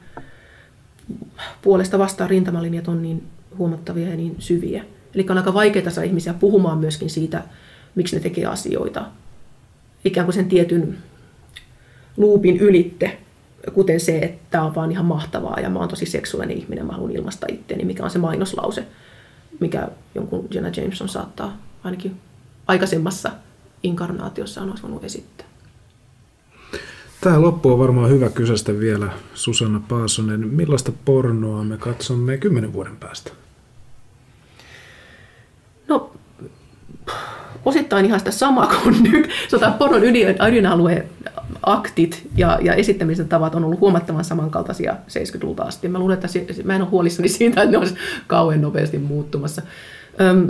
puolesta vastaan rintamalinjat on niin huomattavia ja niin syviä. Eli on aika vaikeaa saada ihmisiä puhumaan myöskin siitä, miksi ne tekee asioita ikään kuin sen tietyn luupin ylitte, kuten se, että tämä on vaan ihan mahtavaa ja mä oon tosi seksuaalinen ihminen, mä haluan ilmaista itteeni, mikä on se mainoslause, mikä jonkun Jenna Jameson saattaa ainakin aikaisemmassa inkarnaatiossa on voinut esittää. Tämä loppu on varmaan hyvä kysästä vielä, Susanna Paasonen. Millaista pornoa me katsomme kymmenen vuoden päästä? No, osittain ihan sitä samaa kuin nyt. Sotaan pornon ydin, ydinalue aktit ja, ja esittämisen tavat on ollut huomattavan samankaltaisia 70-luvulta asti. Mä luulen, että mä en ole huolissani siitä, että ne olisi kauhean nopeasti muuttumassa. Öm,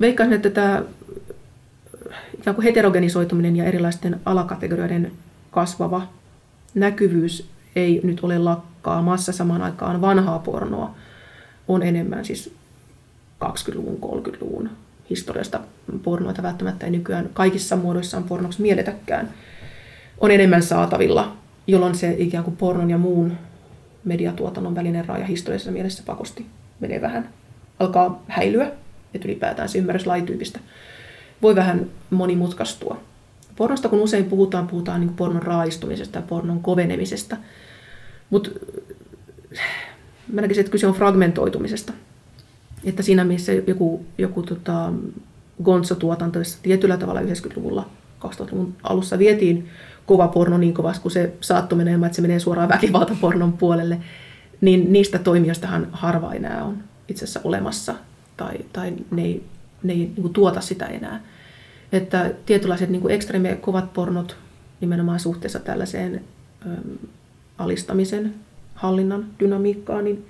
veikkaisin, että tämä ikään kuin heterogenisoituminen ja erilaisten alakategorioiden kasvava näkyvyys ei nyt ole lakkaamassa samaan aikaan vanhaa pornoa. On enemmän siis 20-luvun, 30-luvun historiasta pornoita välttämättä ei nykyään kaikissa muodoissaan pornoksi mieletäkään, on enemmän saatavilla, jolloin se ikään kuin pornon ja muun mediatuotannon välinen raja historiallisessa mielessä pakosti menee vähän, alkaa häilyä, että ylipäätään se ymmärrys lajityypistä voi vähän monimutkaistua. Pornosta kun usein puhutaan, puhutaan niin pornon raistumisesta ja pornon kovenemisesta, mutta mä näkisin, että kyse on fragmentoitumisesta – että siinä missä joku, joku tota, Gonzo-tuotanto, tietyllä tavalla 90-luvulla, 2000-luvun alussa vietiin kova porno niin kovasti, kun se saattoi menemään, että se menee suoraan väkivaltapornon puolelle, niin niistä toimijoistahan harva enää on itse asiassa olemassa, tai, tai ne ei, ne ei niin tuota sitä enää. Että tietynlaiset niin ekstreme kovat pornot nimenomaan suhteessa tällaiseen ö, alistamisen, hallinnan dynamiikkaan, niin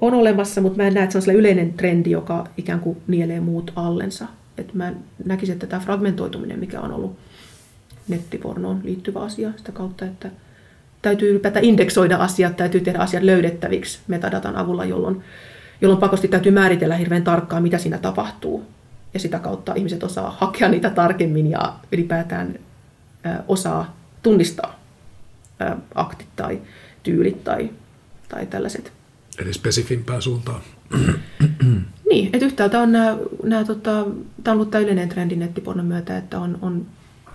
on olemassa, mutta mä en näe, että se on yleinen trendi, joka ikään kuin nielee muut allensa. Että mä näkisin, että tämä fragmentoituminen, mikä on ollut nettipornoon liittyvä asia sitä kautta, että täytyy ylipäätään indeksoida asiat, täytyy tehdä asiat löydettäviksi metadatan avulla, jolloin, jolloin pakosti täytyy määritellä hirveän tarkkaan, mitä siinä tapahtuu. Ja sitä kautta ihmiset osaa hakea niitä tarkemmin ja ylipäätään osaa tunnistaa aktit tai tyylit tai, tai tällaiset Eli spesifimpään suuntaan. niin, että yhtäältä on nämä, nämä tota, tämä on ollut tämä yleinen trendi nettipornon myötä, että on, on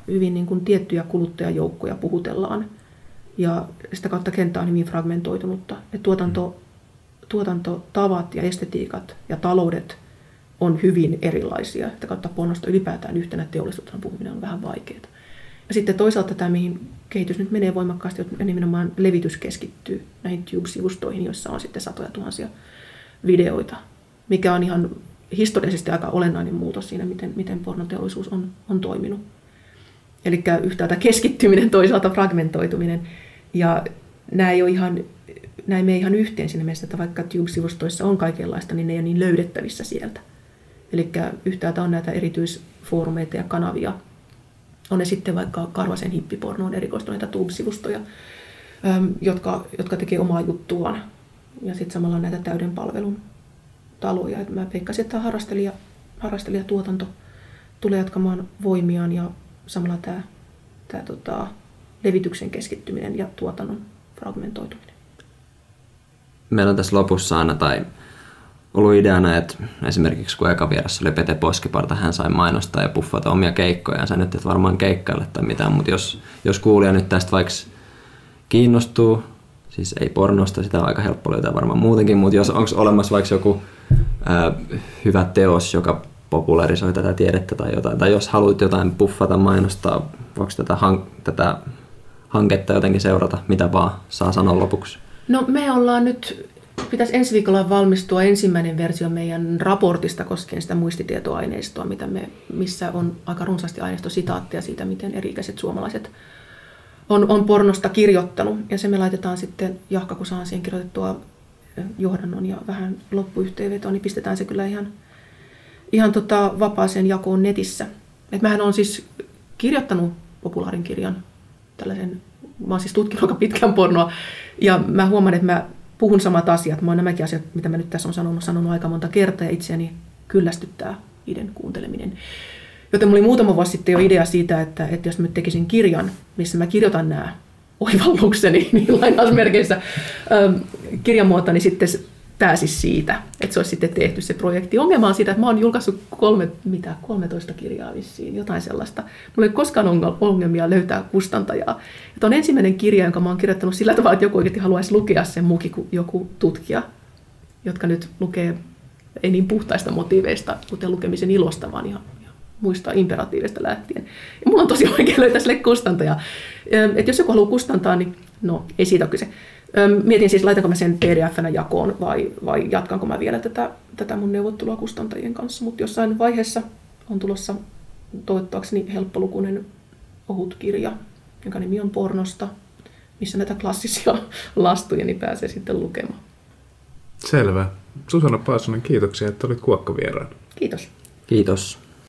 hyvin niin kuin tiettyjä kuluttajajoukkoja puhutellaan. Ja sitä kautta kenttä on hyvin fragmentoitunutta. Että tuotanto, tuotantotavat ja estetiikat ja taloudet on hyvin erilaisia. Sitä kautta pornosta ylipäätään yhtenä teollisuutena puhuminen on vähän vaikeaa. Ja sitten toisaalta tämä, mihin kehitys nyt menee voimakkaasti, että nimenomaan levitys keskittyy näihin Tube-sivustoihin, joissa on sitten satoja tuhansia videoita, mikä on ihan historiallisesti aika olennainen muutos siinä, miten, miten pornoteollisuus on, on toiminut. Eli yhtäältä keskittyminen, toisaalta fragmentoituminen. Ja nämä ei ole ihan, nämä ei mene ihan yhteen siinä mielessä, että vaikka Tube-sivustoissa on kaikenlaista, niin ne ei ole niin löydettävissä sieltä. Eli yhtäältä on näitä erityisfoorumeita ja kanavia. On ne sitten vaikka Karvasen hippipornoon erikoistuneita Tube-sivustoja, jotka, jotka tekee omaa juttuaan. Ja sitten samalla näitä täyden palvelun taloja. Et mä veikkasin, että harrastelija, harrastelijatuotanto tulee jatkamaan voimiaan ja samalla tämä tää, tota, levityksen keskittyminen ja tuotannon fragmentoituminen. Meillä on tässä lopussa aina tai ollut ideana, että esimerkiksi kun eka vieressä oli Pete Poskiparta, hän sai mainostaa ja puffata omia keikkojaan. Sä nyt et varmaan keikkaille tai mitään, mutta jos, jos kuulija nyt tästä vaikka kiinnostuu, siis ei pornosta, sitä on aika helppo löytää varmaan muutenkin, mutta jos onko olemassa vaikka joku ää, hyvä teos, joka popularisoi tätä tiedettä tai jotain, tai jos haluat jotain puffata, mainostaa, voiko tätä, hank- tätä hanketta jotenkin seurata, mitä vaan saa sanoa lopuksi? No me ollaan nyt, pitäisi ensi viikolla valmistua ensimmäinen versio meidän raportista koskien sitä muistitietoaineistoa, mitä me, missä on aika runsaasti aineistositaatteja siitä, miten eri-ikäiset suomalaiset on, on pornosta kirjoittanut. Ja se me laitetaan sitten, Jahka kun saan siihen kirjoitettua johdannon ja vähän loppuyhteenvetoa, niin pistetään se kyllä ihan, ihan tota vapaaseen jakoon netissä. Et mähän on siis kirjoittanut populaarin kirjan, tällaisen, mä oon siis tutkinut aika pitkän pornoa, ja mä huomaan, että mä puhun samat asiat. Mä oon nämäkin asiat, mitä mä nyt tässä on sanonut, sanonut aika monta kertaa, ja itseäni kyllästyttää niiden kuunteleminen. Joten mulla oli muutama vuosi sitten jo idea siitä, että, että jos mä tekisin kirjan, missä mä kirjoitan nämä oivallukseni niin lainausmerkeissä ähm, kirjamuoto, niin sitten pääsisi siitä, että se olisi sitten tehty se projekti. Ongelma on siitä, että mä oon julkaissut kolme, mitä, 13 kirjaa vissiin, jotain sellaista. Mulla ei koskaan ongelmia löytää kustantajaa. Että on ensimmäinen kirja, jonka mä oon kirjoittanut sillä tavalla, että joku oikeasti haluaisi lukea sen muukin kuin joku tutkija, jotka nyt lukee ei niin puhtaista motiiveista, kuten lukemisen ilosta, vaan ihan muista imperatiivista lähtien. Ja mulla on tosi vaikea löytää sille kustantaja. Että jos joku haluaa kustantaa, niin no, ei siitä ole kyse. Mietin siis, laitanko mä sen pdf-nä jakoon vai, vai jatkanko mä vielä tätä, tätä mun neuvottelua kustantajien kanssa. Mutta jossain vaiheessa on tulossa toivottavakseni helppolukuinen ohut kirja, jonka nimi on Pornosta, missä näitä klassisia lastuja niin pääsee sitten lukemaan. Selvä. Susanna Paasonen, kiitoksia, että olit kuokkavieraana. Kiitos. Kiitos.